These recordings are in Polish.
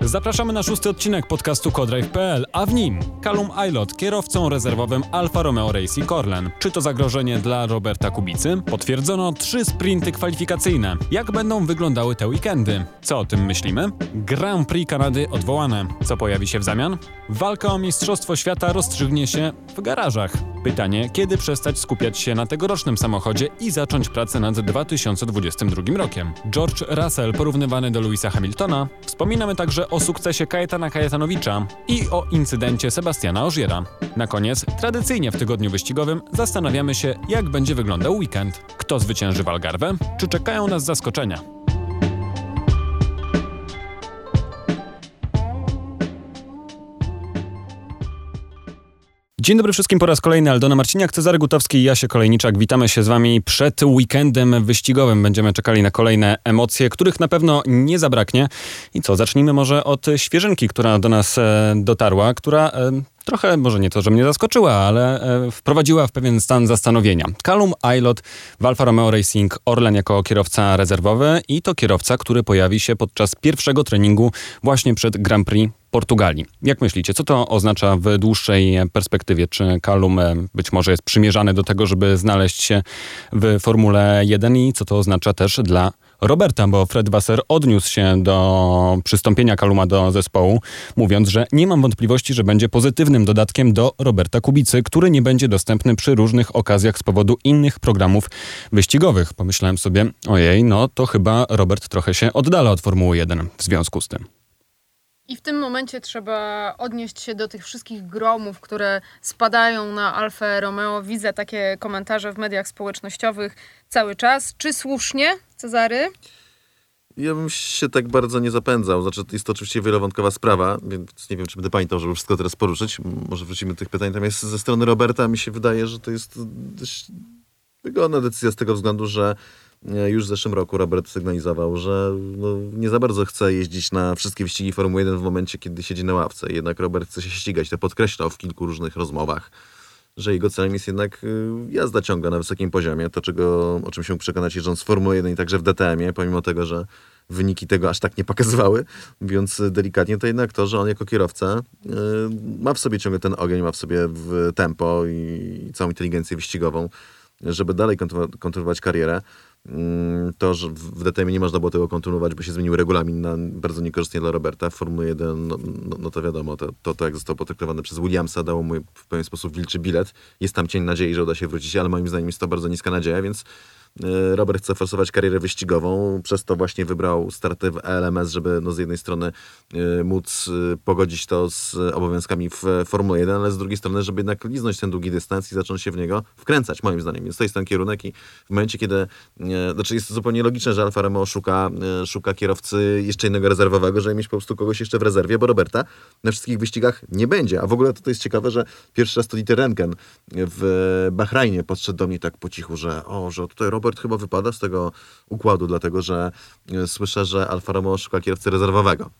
Zapraszamy na szósty odcinek podcastu Codrive.pl, a w nim Callum Aylot, kierowcą rezerwowym Alfa Romeo Racing Orlen. Czy to zagrożenie dla Roberta Kubicy? Potwierdzono trzy sprinty kwalifikacyjne. Jak będą wyglądały te weekendy? Co o tym myślimy? Grand Prix Kanady odwołane. Co pojawi się w zamian? Walka o Mistrzostwo Świata rozstrzygnie się w garażach. Pytanie, kiedy przestać skupiać się na tegorocznym samochodzie i zacząć pracę nad 2022 rokiem? George Russell porównywany do Louisa Hamiltona. Wspominamy także o sukcesie Kajetana Kajetanowicza i o incydencie Sebastiana Ożiera. Na koniec, tradycyjnie w tygodniu wyścigowym, zastanawiamy się, jak będzie wyglądał weekend. Kto zwycięży w Algarve? Czy czekają nas zaskoczenia? Dzień dobry wszystkim po raz kolejny. Aldona Marciniak, Cezary Gutowski i Jasie Kolejniczak. Witamy się z wami przed weekendem wyścigowym. Będziemy czekali na kolejne emocje, których na pewno nie zabraknie. I co, zacznijmy może od świeżynki, która do nas e, dotarła, która e, trochę, może nie to, że mnie zaskoczyła, ale e, wprowadziła w pewien stan zastanowienia. Callum Aylot w Alfa Romeo Racing Orlen jako kierowca rezerwowy i to kierowca, który pojawi się podczas pierwszego treningu właśnie przed Grand Prix Portugalii. Jak myślicie, co to oznacza w dłuższej perspektywie? Czy Callum e, być może jest przymierzany do tego, żeby znaleźć się w Formule 1 i co to oznacza też dla Roberta, bo Fred Wasser odniósł się do przystąpienia Kaluma do zespołu, mówiąc, że nie mam wątpliwości, że będzie pozytywnym dodatkiem do Roberta Kubicy, który nie będzie dostępny przy różnych okazjach z powodu innych programów wyścigowych. Pomyślałem sobie, ojej, no to chyba Robert trochę się oddala od Formuły 1 w związku z tym. I w tym momencie trzeba odnieść się do tych wszystkich gromów, które spadają na Alfa Romeo. Widzę takie komentarze w mediach społecznościowych cały czas. Czy słusznie, Cezary? Ja bym się tak bardzo nie zapędzał. Znaczy, jest to oczywiście wielowątkowa sprawa, więc nie wiem, czy będę pamiętał, żeby wszystko teraz poruszyć. Może wrócimy do tych pytań. Natomiast ze strony Roberta mi się wydaje, że to jest dość wygodna decyzja z tego względu, że już w zeszłym roku Robert sygnalizował, że no, nie za bardzo chce jeździć na wszystkie wyścigi Formuły 1 w momencie, kiedy siedzi na ławce. Jednak Robert chce się ścigać. To podkreślał w kilku różnych rozmowach, że jego celem jest jednak y, jazda ciągła na wysokim poziomie. To, czego, o czym się przekonać jeżdżąc w Formuły 1 i także w DTM-ie, pomimo tego, że wyniki tego aż tak nie pokazywały, mówiąc delikatnie, to jednak to, że on jako kierowca y, ma w sobie ciągle ten ogień, ma w sobie w tempo i całą inteligencję wyścigową, żeby dalej kontynuować karierę. Mm, to, że w DTM nie można było tego kontynuować, bo się zmienił regulamin na bardzo niekorzystnie dla Roberta. W Formule 1, no, no, no to wiadomo, to, to, to jak został potraktowany przez Williamsa, dało mu w pewien sposób wilczy bilet. Jest tam cień nadziei, że uda się wrócić, ale moim zdaniem jest to bardzo niska nadzieja, więc Robert chce forsować karierę wyścigową, przez to właśnie wybrał starty w LMS, żeby no z jednej strony e, móc e, pogodzić to z obowiązkami w Formule 1, ale z drugiej strony, żeby jednak liznąć ten długi dystans i zacząć się w niego wkręcać, moim zdaniem. Więc to jest ten kierunek i w momencie, kiedy, znaczy jest to zupełnie logiczne, że Alfa Romeo szuka, szuka kierowcy jeszcze innego rezerwowego, żeby mieć po prostu kogoś jeszcze w rezerwie, bo Roberta na wszystkich wyścigach nie będzie. A w ogóle to, to jest ciekawe, że pierwszy raz to Dieter Renken w Bahrajnie podszedł do mnie tak po cichu, że o, że tutaj Robert Robert chyba wypada z tego układu, dlatego że e, słyszę, że Alfa Romeo szuka kierowcy rezerwowego.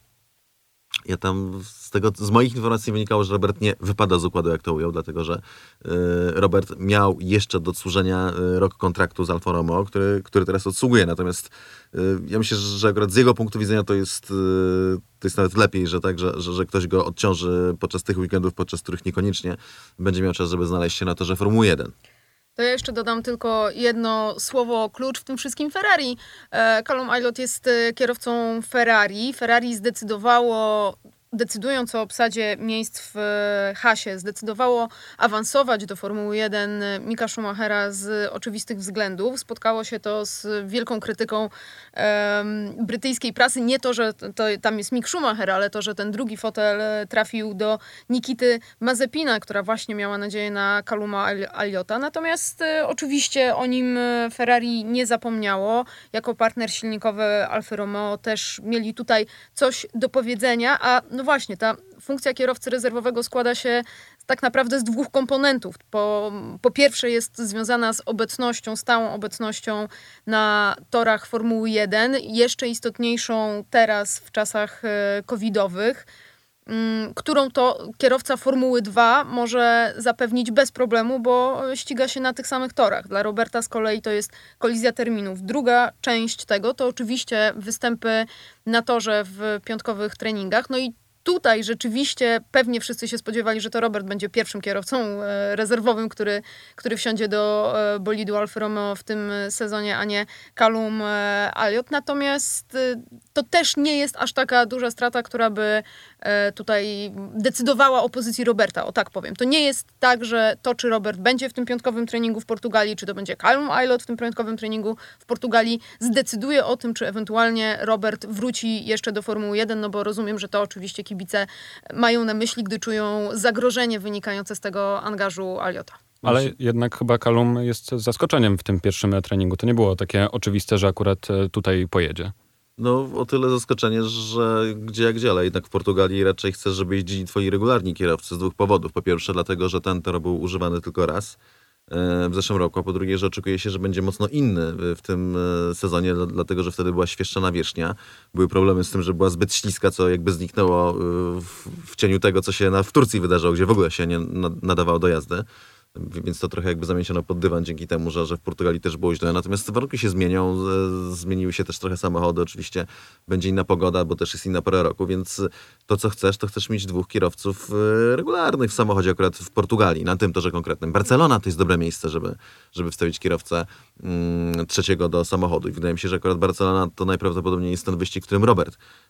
Ja tam z tego, z moich informacji wynikało, że Robert nie wypada z układu, jak to ujął, dlatego że y, Robert miał jeszcze do odsłużenia e, rok kontraktu z Alfa Romeo, który, który teraz odsługuje. Natomiast y, ja myślę, że akurat z jego punktu widzenia to jest, y, to jest nawet lepiej, że, tak, że, że, że, ktoś go odciąży podczas tych weekendów, podczas których niekoniecznie będzie miał czas, żeby znaleźć się na torze Formuły 1. To ja jeszcze dodam tylko jedno słowo klucz w tym wszystkim Ferrari. E, Callum Aylot jest e, kierowcą Ferrari. Ferrari zdecydowało decydując o obsadzie miejsc w e, Hasie, zdecydowało awansować do Formuły 1 Mika Schumachera z oczywistych względów. Spotkało się to z wielką krytyką um, brytyjskiej prasy. Nie to, że to, tam jest Mick Schumacher, ale to, że ten drugi fotel trafił do Nikity Mazepina, która właśnie miała nadzieję na Kaluma Aliota. Natomiast e, oczywiście o nim e, Ferrari nie zapomniało. Jako partner silnikowy Alfa Romeo też mieli tutaj coś do powiedzenia, a no właśnie, ta funkcja kierowcy rezerwowego składa się tak naprawdę z dwóch komponentów. Po, po pierwsze jest związana z obecnością, stałą obecnością na torach Formuły 1, jeszcze istotniejszą teraz w czasach e, covidowych. mm, którą to kierowca Formuły 2 może zapewnić bez problemu, bo ściga się na tych samych torach. Dla Roberta z kolei to jest kolizja terminów. Druga część tego to oczywiście występy na torze w piątkowych treningach. No i tutaj rzeczywiście pewnie wszyscy się spodziewali, że to Robert będzie pierwszym kierowcą e, rezerwowym, który, który wsiądzie do e, bolidu Alfa Romeo w tym sezonie, a nie Callum e, Alliot. Natomiast to też nie jest aż taka duża strata, która by tutaj decydowała o pozycji Roberta, o tak powiem. To nie jest tak, że to, czy Robert będzie w tym piątkowym treningu w Portugalii, czy to będzie Callum Alliot w tym piątkowym treningu w Portugalii, zdecyduje o tym, czy ewentualnie Robert wróci jeszcze do Formuły 1, no bo rozumiem, że to oczywiście kibice mają na myśli, gdy czują zagrożenie wynikające z tego angażu Aliota. Ale jednak chyba Kalum jest zaskoczeniem w tym pierwszym treningu. To nie było takie oczywiste, że akurat e, tutaj pojedzie. No, o tyle zaskoczenie, że gdzie jak gdzie, ale jednak w Portugalii raczej chcesz, żeby jeździli twoi regularni kierowcy z dwóch powodów. Po pierwsze, dlatego, że ten tor był używany tylko raz E, w zeszłym roku, a po drugie, że oczekuje się, że będzie mocno inny w tym e, sezonie, dlatego że wtedy była świeższa nawierzchnia. Były problemy z tym, że była zbyt śliska, co jakby zniknęło e, w, cieniu tego, co się w Turcji wydarzało, gdzie w ogóle się nie nadawało do jazdy więc to trochę jakby zamieniono pod dywan dzięki temu, że, że w Portugalii też było źle. Natomiast warunki się zmienią, zmieniły się też trochę samochody, oczywiście będzie inna pogoda, bo też jest inna pora roku, więc to co chcesz, to chcesz mieć dwóch kierowców e, regularnych w samochodzie akurat w Portugalii, na tym torze konkretnym. Barcelona to jest dobre miejsce, żeby, żeby wstawić kierowcę mm, trzeciego do samochodu i wydaje mi się, że akurat Barcelona to najprawdopodobniej jest ten wyścig, w którym Robert E,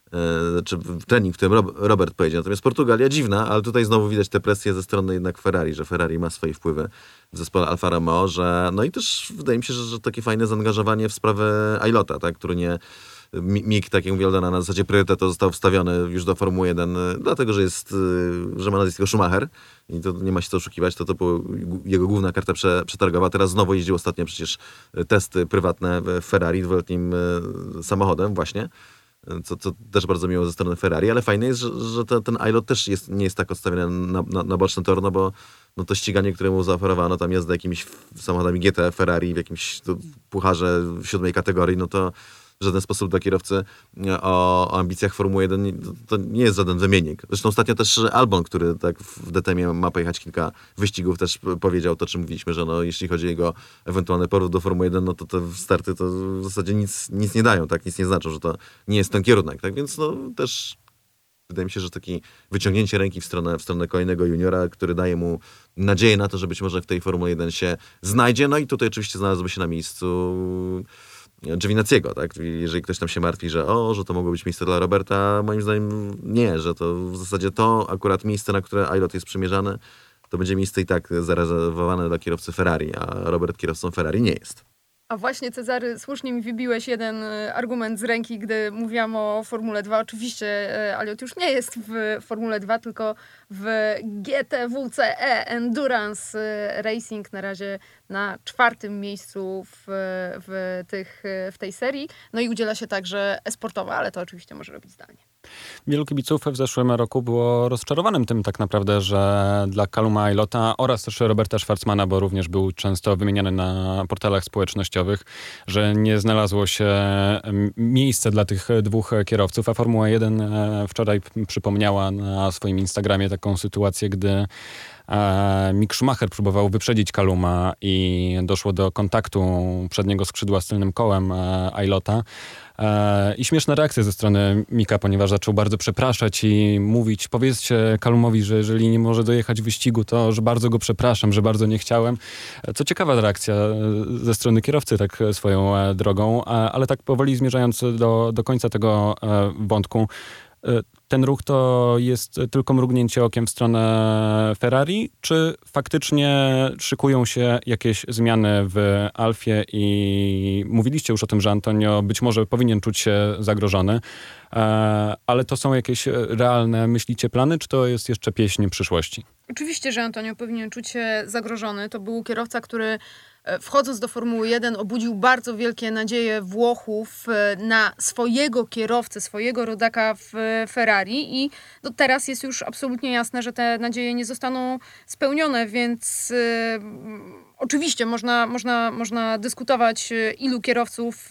czy trening, w którym Robert pojedzie. Natomiast Portugalia dziwna, ale tutaj znowu widać tę presję ze strony jednak Ferrari, że Ferrari ma swoje wpływy w zespole Alfa Romeo, że no i też wydaje mi się, że, że takie fajne zaangażowanie w sprawę Ailota, tak, który nie Mik, tak jak mówił Aldona, na zasadzie priorytetu został wstawiony już do Formuły 1, e, dlatego, że jest, e, że ma nazwisko Schumacher i to nie ma się co oszukiwać, to to była jego główna karta przetargowa. Teraz znowu jeździł ostatnio przecież testy prywatne w Ferrari, dwuletnim samochodem właśnie co, co też bardzo miło ze strony Ferrari, ale fajne jest, że, że ten iLot też jest, nie jest tak odstawiony na, na, na boczny tor, no bo no to ściganie, które mu zaoferowano, tam jazda jakimiś samochodami GT Ferrari w jakimś pucharze w siódmej kategorii, no to w żaden sposób dla kierowcy e, o, o ambicjach Formuły 1 to nie jest żaden wymiennik. Zresztą ostatnio też Albon, który tak w DTM ma pojechać kilka wyścigów, też powiedział to, czym mówiliśmy, że no, jeśli chodzi o jego ewentualny powrót do Formuły 1, no to te starty to w zasadzie nic, nic nie dają, tak? Nic nie znaczą, że to nie jest ten kierunek, tak? Więc no też wydaje mi się, że takie wyciągnięcie ręki w stronę, w stronę kolejnego juniora, który daje mu nadzieję na to, że być może w tej Formule 1 się znajdzie. No i tutaj oczywiście znalazłby się na miejscu Giovinazziego, tak? Jeżeli ktoś tam się martwi, że o, że to mogło być miejsce dla Roberta, moim zdaniem nie, że to w zasadzie to akurat miejsce, na które Ailot jest przymierzany, to będzie miejsce i tak zarezerwowane dla kierowcy Ferrari, a Robert kierowcą Ferrari nie jest. A właśnie, Cezary, słusznie mi wybiłeś jeden e, argument z ręki, gdy mówiłam o Formule 2. Oczywiście e, Aliot już nie jest w Formule 2, tylko w GTWCE Endurance e, Racing. Na razie na czwartym miejscu w, w, tych, w tej serii. No i udziela się także esportowa, ale to oczywiście może robić zdalnie. Wielu kibiców w zeszłym roku było rozczarowanym tym tak naprawdę, że dla Kaluma Ilota oraz też Roberta Schwarzmana, bo również był często wymieniany na portalach społecznościowych, że nie znalazło się miejsce dla tych dwóch kierowców, a Formuła 1 e, wczoraj przypomniała na swoim Instagramie taką sytuację, gdy e, Mick Schumacher próbował wyprzedzić Kaluma i doszło do kontaktu przedniego skrzydła z tylnym kołem Ailota. E, E, I śmieszne reakcje ze strony Mika, ponieważ zaczął bardzo przepraszać i mówić, powiedzcie Kalumowi, że jeżeli nie może dojechać wyścigu, to że bardzo go przepraszam, że bardzo nie chciałem. E, co ciekawa reakcja e, ze strony kierowcy tak swoją drogą, ale tak powoli zmierzając do, do końca tego wątku, ten ruch to jest tylko mrugnięcie okiem w stronę Ferrari, czy faktycznie szykują się jakieś zmiany w Alfie i mówiliście już o tym, że Antonio być może powinien czuć się zagrożony, e, ale to są jakieś realne, myślicie, plany, czy to jest jeszcze pieśń przyszłości? Oczywiście, że Antonio powinien czuć się zagrożony. To był kierowca, który wchodząc do Formuły 1 obudził bardzo wielkie nadzieje Włochów e, na swojego kierowcę, swojego rodaka w Ferrari i no teraz jest już absolutnie jasne, że te nadzieje nie zostaną spełnione, więc oczywiście można, można, można dyskutować ilu kierowców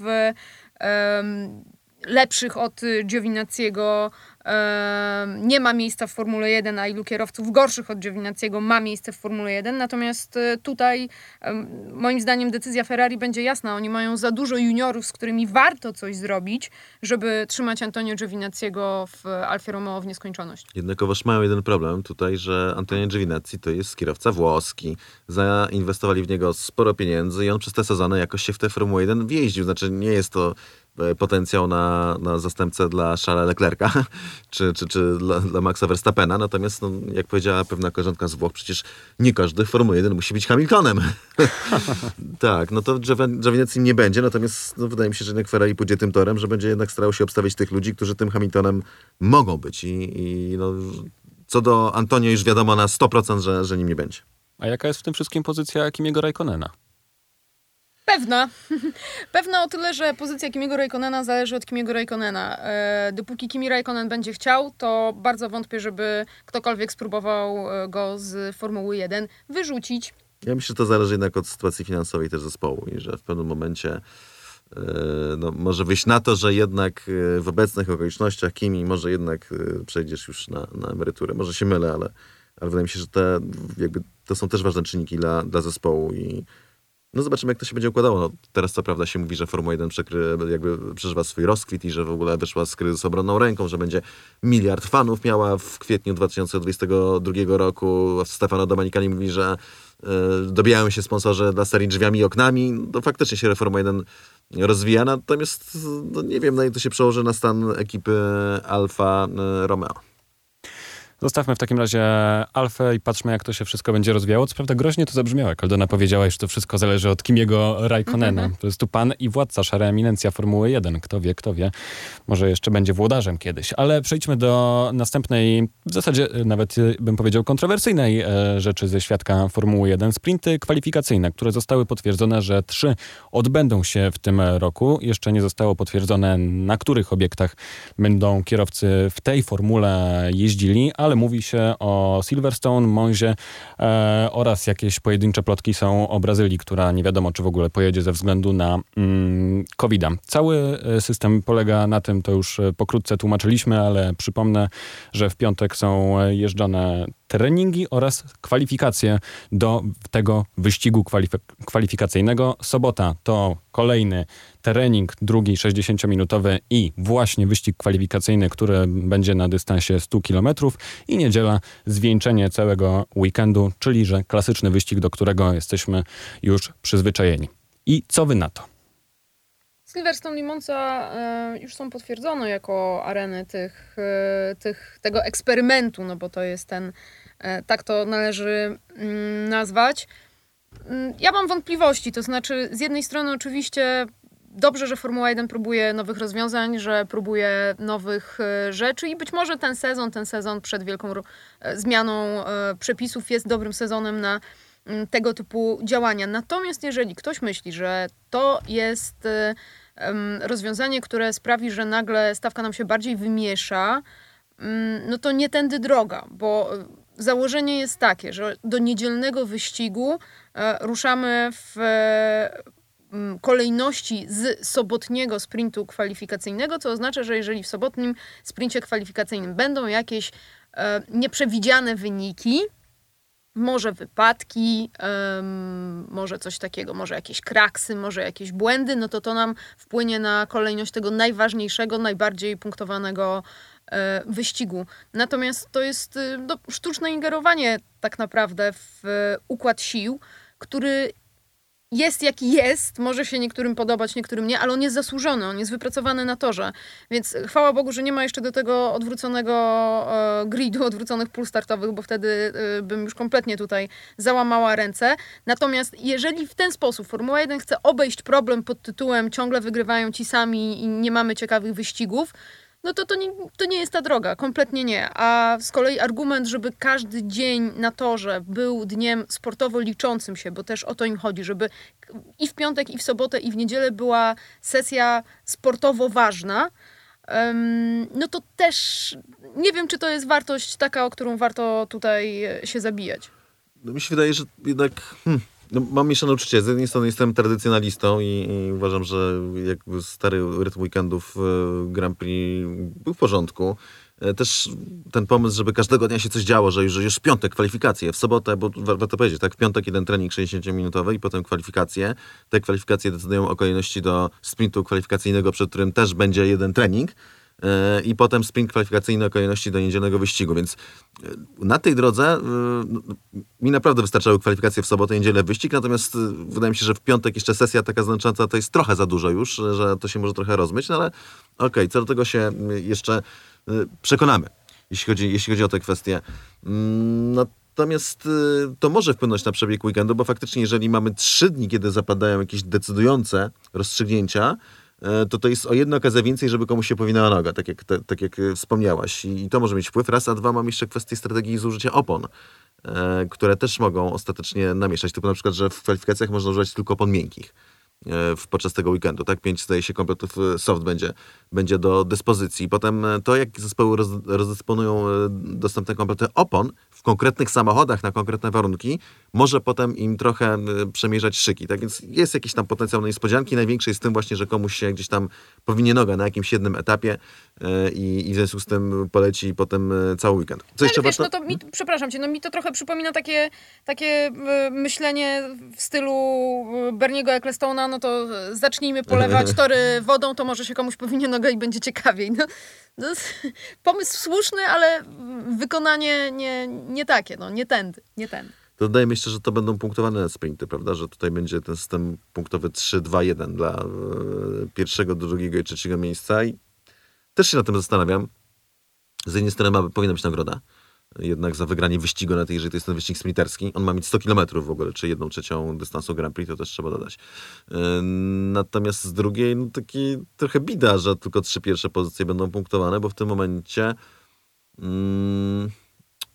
lepszych od Giovinazziego nie ma miejsca w Formule 1, a ilu kierowców gorszych od Giovinazziego ma miejsce w Formule 1. Natomiast e, tutaj moim zdaniem decyzja Ferrari będzie jasna. Oni mają za dużo juniorów, z którymi warto coś zrobić, żeby trzymać Antonio Giovinazziego w Alfie Romeo w nieskończoność. Jednakowoż mają jeden problem tutaj, że Antonio Giovinazzi to jest kierowca włoski. Zainwestowali w niego sporo pieniędzy i on przez te sezony jakoś się w tę Formułę 1 wjeździł. Znaczy nie jest to E, potencjał na, na zastępcę dla Charlesa Leclerca czy, czy, czy dla, dla Maxa Verstappena. Natomiast, no, jak powiedziała pewna koleżanka z Włoch, przecież nie każdy w Formule 1 musi być Hamiltonem. tak, no to Giovinazzi nie będzie, natomiast no, wydaje mi się, że jednak Ferrari pójdzie tym torem, że będzie jednak starał się obstawić tych ludzi, którzy tym Hamiltonem mogą być. I, i no, co do Antonio już wiadomo na 100%, że, że nim nie będzie. A jaka jest w tym wszystkim pozycja Kimiego Raikkonena? Pewna. Pewna o tyle, że pozycja Kimiego Raikkonena zależy od Kimiego Raikkonena. E, dopóki Kimi Raikkonen będzie chciał, to bardzo wątpię, żeby ktokolwiek spróbował e, go z Formuły 1 wyrzucić. Ja myślę, że to zależy jednak od sytuacji finansowej też zespołu i że w pewnym momencie e, no, może wyjść na to, że jednak w obecnych okolicznościach Kimi może jednak przejdziesz już na, na emeryturę. Może się mylę, ale, ale wydaje mi się, że te, jakby, to są też ważne czynniki dla, dla zespołu i no zobaczymy, jak to się będzie układało. No, teraz co prawda się mówi, że Formuła 1 przekry, jakby przeżywa swój rozkwit i że w ogóle wyszła z kryzysu obronną ręką, że będzie miliard fanów miała w kwietniu 2022 roku. Stefano Domenicali mówi, że y, dobijają się sponsorzy dla serii drzwiami i oknami. No, faktycznie się Formuła 1 rozwija, natomiast no, nie wiem, na jak to się przełoży na stan ekipy Alfa y, Romeo. Zostawmy w takim razie Alfę i patrzmy, jak to się wszystko będzie rozwijało. Co prawda groźnie to zabrzmiało, jak Aldona powiedziała, że to wszystko zależy od Kimiego Raikkonena. Mm -hmm. To jest tu pan i władca, szara eminencja Formuły 1. Kto wie, kto wie. Może jeszcze będzie włodarzem kiedyś. Ale przejdźmy do następnej, w zasadzie nawet bym powiedział kontrowersyjnej e, rzeczy ze świadka Formuły 1. Sprinty kwalifikacyjne, które zostały potwierdzone, że trzy odbędą się w tym roku. Jeszcze nie zostało potwierdzone, na których obiektach będą kierowcy w tej formule jeździli, ale ale mówi się o Silverstone, Monzie e, oraz jakieś pojedyncze plotki są o Brazylii, która nie wiadomo, czy w ogóle pojedzie ze względu na mm, covid -a. Cały e, system polega na tym, to już e, pokrótce tłumaczyliśmy, ale przypomnę, że w piątek są e, jeżdżone treningi oraz kwalifikacje do tego wyścigu kwalifikacyjnego. Sobota to kolejny trening, drugi 60-minutowy i właśnie wyścig kwalifikacyjny, który będzie na dystansie 100 km i niedziela zwieńczenie całego weekendu, czyli że klasyczny wyścig, do którego jesteśmy już przyzwyczajeni. I co wy na to? Silverstone i e, już są potwierdzone jako areny tych, e, tych, tego eksperymentu, no bo to jest ten, tak to należy mm, nazwać. Mm, ja mam wątpliwości, to znaczy z jednej strony oczywiście dobrze, że Formuła 1 próbuje nowych rozwiązań, że próbuje nowych rzeczy i być może ten sezon, ten sezon przed wielką zmianą przepisów jest dobrym sezonem na mm, tego typu działania. Natomiast jeżeli ktoś myśli, że to jest rozwiązanie, które sprawi, że nagle stawka nam się bardziej wymiesza, no to nie tędy droga, bo e, założenie jest takie, że do niedzielnego wyścigu e, ruszamy w mm, kolejności z sobotniego sprintu kwalifikacyjnego, co oznacza, że jeżeli w sobotnim sprincie kwalifikacyjnym będą jakieś e, nieprzewidziane wyniki, może wypadki, um, może coś takiego, może jakieś kraksy, może jakieś błędy, no to to nam wpłynie na kolejność tego najważniejszego, najbardziej punktowanego e, wyścigu. Natomiast to jest e, no, sztuczne ingerowanie tak naprawdę w e, układ sił, który jest jaki jest, może się niektórym podobać, niektórym nie, ale on jest zasłużony, on jest wypracowany na torze. Więc chwała Bogu, że nie ma jeszcze do tego odwróconego e, gridu, odwróconych pól startowych, bo wtedy e, bym już kompletnie tutaj załamała ręce. Natomiast jeżeli w ten sposób Formuła 1 chce obejść problem pod tytułem ciągle wygrywają ci sami i nie mamy ciekawych wyścigów, no to to nie, to nie jest ta droga, kompletnie nie. A z kolei argument, żeby każdy dzień na torze był dniem sportowo liczącym się, bo też o to im chodzi, żeby i w piątek, i w sobotę, i w niedzielę była sesja sportowo ważna, no to też nie wiem, czy to jest wartość taka, o którą warto tutaj się zabijać. No mi się wydaje, że jednak hmm, No, mam mieszane uczucie. Z jednej strony jestem tradycjonalistą i, i uważam, że jakby stary rytm weekendów e, Grand Prix był w porządku. E, Też ten pomysł, żeby każdego dnia się coś działo, że już, już w piątek kwalifikacje, w sobotę, bo wa- warto powiedzieć, tak, w piątek jeden trening 60-minutowy i potem kwalifikacje. Te kwalifikacje decydują o kolejności do sprintu kwalifikacyjnego, przed którym też będzie jeden trening. E, I potem sprint kwalifikacyjny o kolejności do niedzielnego wyścigu, więc e, na tej drodze e, no, mi naprawdę wystarczały kwalifikacje w sobotę, niedzielę, wyścig, natomiast wydaje mi się, że w piątek jeszcze sesja taka znacząca to jest trochę za dużo już, że to się może trochę rozmyć, no ale okej, co do tego się jeszcze przekonamy, jeśli chodzi, jeśli chodzi o te kwestie. Mm, Natomiast to może wpłynąć na przebieg weekendu, bo faktycznie jeżeli mamy trzy dni, kiedy zapadają jakieś decydujące rozstrzygnięcia, to to jest o jedno okazję więcej, żeby komuś się powinęła noga, tak jak, te, tak jak e, wspomniałaś. I, I to może mieć wpływ. Raz, a dwa mam jeszcze kwestię strategii zużycia opon, e, które też mogą ostatecznie namieszać. Typu na przykład, że w kwalifikacjach można używać tylko opon miękkich e, podczas tego weekendu, tak? Pięć zdaje się kompletów e, soft będzie, będzie do dyspozycji. Potem e, to, jak zespoły roz, rozdysponują e, dostępne komplety opon w konkretnych samochodach na konkretne warunki, może potem im trochę e, przemierzać szyki. Tak więc jest jakiś tam potencjał na niespodzianki. Największy jest tym właśnie, że komuś się gdzieś tam powinie noga na jakimś jednym etapie e, i, i w związku z tym poleci potem e, cały weekend. Co Ale jeszcze wiesz, warto? no to mi, przepraszam cię, no mi to trochę przypomina takie, takie myślenie w stylu Berniego Ecclestona, no to zacznijmy polewać tory wodą, to może się komuś powinie noga i będzie ciekawiej. No, no, pomysł słuszny, ale wykonanie nie, nie takie, no nie tędy, nie tędy. Mi się, że to będą punktowane sprinty, prawda? Że tutaj będzie ten system punktowy 3-2-1 dla e, pierwszego, drugiego i trzeciego miejsca. I też się nad tym zastanawiam. Z jednej strony ma, powinna być nagroda. Jednak za wygranie wyścigu, na tej, jeżeli to jest ten wyścig sprinterski, on ma mieć 100 km w ogóle, czy jedną trzecią dystansu Grand Prix, to też trzeba dodać. E, Natomiast z drugiej, no taki trochę bida, że tylko trzy pierwsze pozycje będą punktowane, bo w tym momencie mm,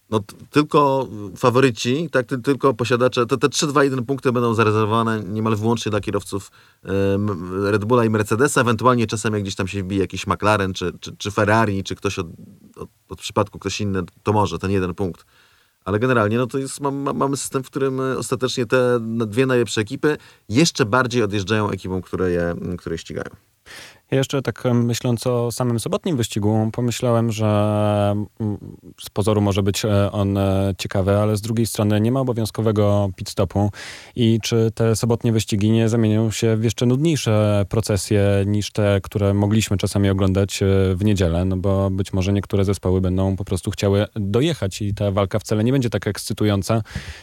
no, tylko faworyci, tak, ty, tylko posiadacze, te, te 3-2-1 punkty będą zarezerwowane niemal wyłącznie dla kierowców em, Red Bulla i Mercedesa, ewentualnie czasem jak gdzieś tam się wbije jakiś McLaren, czy, czy, czy Ferrari, czy ktoś od, od, od przypadku ktoś inny, to może ten jeden punkt. Ale generalnie no to jest, mam, mam- mamy system, w którym ostatecznie te dwie najlepsze ekipy jeszcze bardziej odjeżdżają ekipom, które je, które je ścigają. Jeszcze tak myśląc o samym sobotnim wyścigu, pomyślałem, że mm, z pozoru może być e, on e, ciekawy, ale z drugiej strony nie ma obowiązkowego pit stopu i czy te sobotnie wyścigi nie zamienią się w jeszcze nudniejsze procesje niż te, które mogliśmy czasami oglądać e, w niedzielę, no bo być może niektóre zespoły będą po prostu chciały dojechać i ta walka wcale nie będzie tak ekscytująca,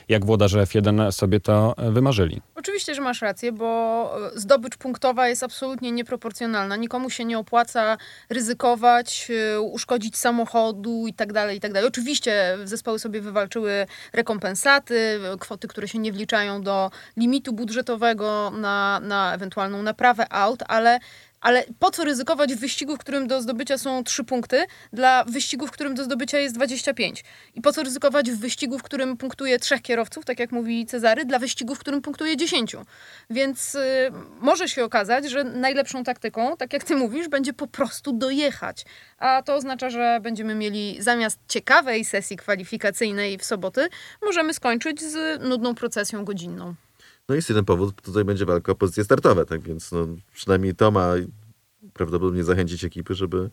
jak włodarze F1 sobie to wymarzyli. Oczywiście, że masz rację, bo zdobycz punktowa jest absolutnie nieproporcjonalna. Nikomu się nie opłaca ryzykować, e, uszkodzić samochodu i tak dalej, i tak. Oczywiście zespoły sobie wywalczyły rekompensaty, kwoty, które się nie wliczają do limitu budżetowego na, na ewentualną naprawę aut, ale ale po co ryzykować w wyścigu, w którym do zdobycia są 3 punkty, dla wyścigu, w którym do zdobycia jest 25? I po co ryzykować w wyścigu, w którym punktuje trzech kierowców, tak jak mówi Cezary, dla wyścigu, w którym punktuje 10? Więc y, może się okazać, że najlepszą taktyką, tak jak ty mówisz, będzie po prostu dojechać. A to oznacza, że będziemy mieli zamiast ciekawej sesji kwalifikacyjnej w soboty, możemy skończyć z nudną procesją godzinną. No jest jeden powód, tutaj będzie walka o pozycje startowe, tak więc no, przynajmniej to ma prawdopodobnie zachęcić ekipy, żeby,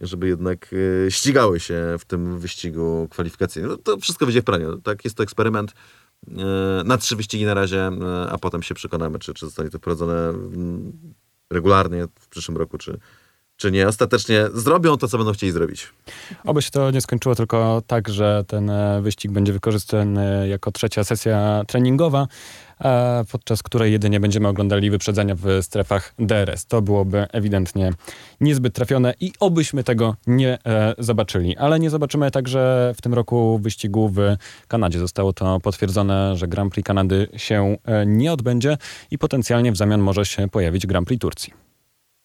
żeby jednak e, ścigały się w tym wyścigu kwalifikacyjnym. No, to wszystko wyjdzie w praniu. Tak, jest to eksperyment e, na trzy wyścigi na razie, e, a potem się przekonamy, czy, czy zostanie to wprowadzone regularnie w przyszłym roku, czy, czy nie. Ostatecznie zrobią to, co będą chcieli zrobić. Oby się to nie skończyło tylko tak, że ten wyścig będzie wykorzystany jako trzecia sesja treningowa, podczas której jedynie będziemy oglądali wyprzedzenia w strefach DRS. To byłoby ewidentnie niezbyt trafione i obyśmy tego nie e, zobaczyli. Ale nie zobaczymy także w tym roku wyścigu w Kanadzie. Zostało to potwierdzone, że Grand Prix Kanady się e, nie odbędzie i potencjalnie w zamian może się pojawić Grand Prix Turcji.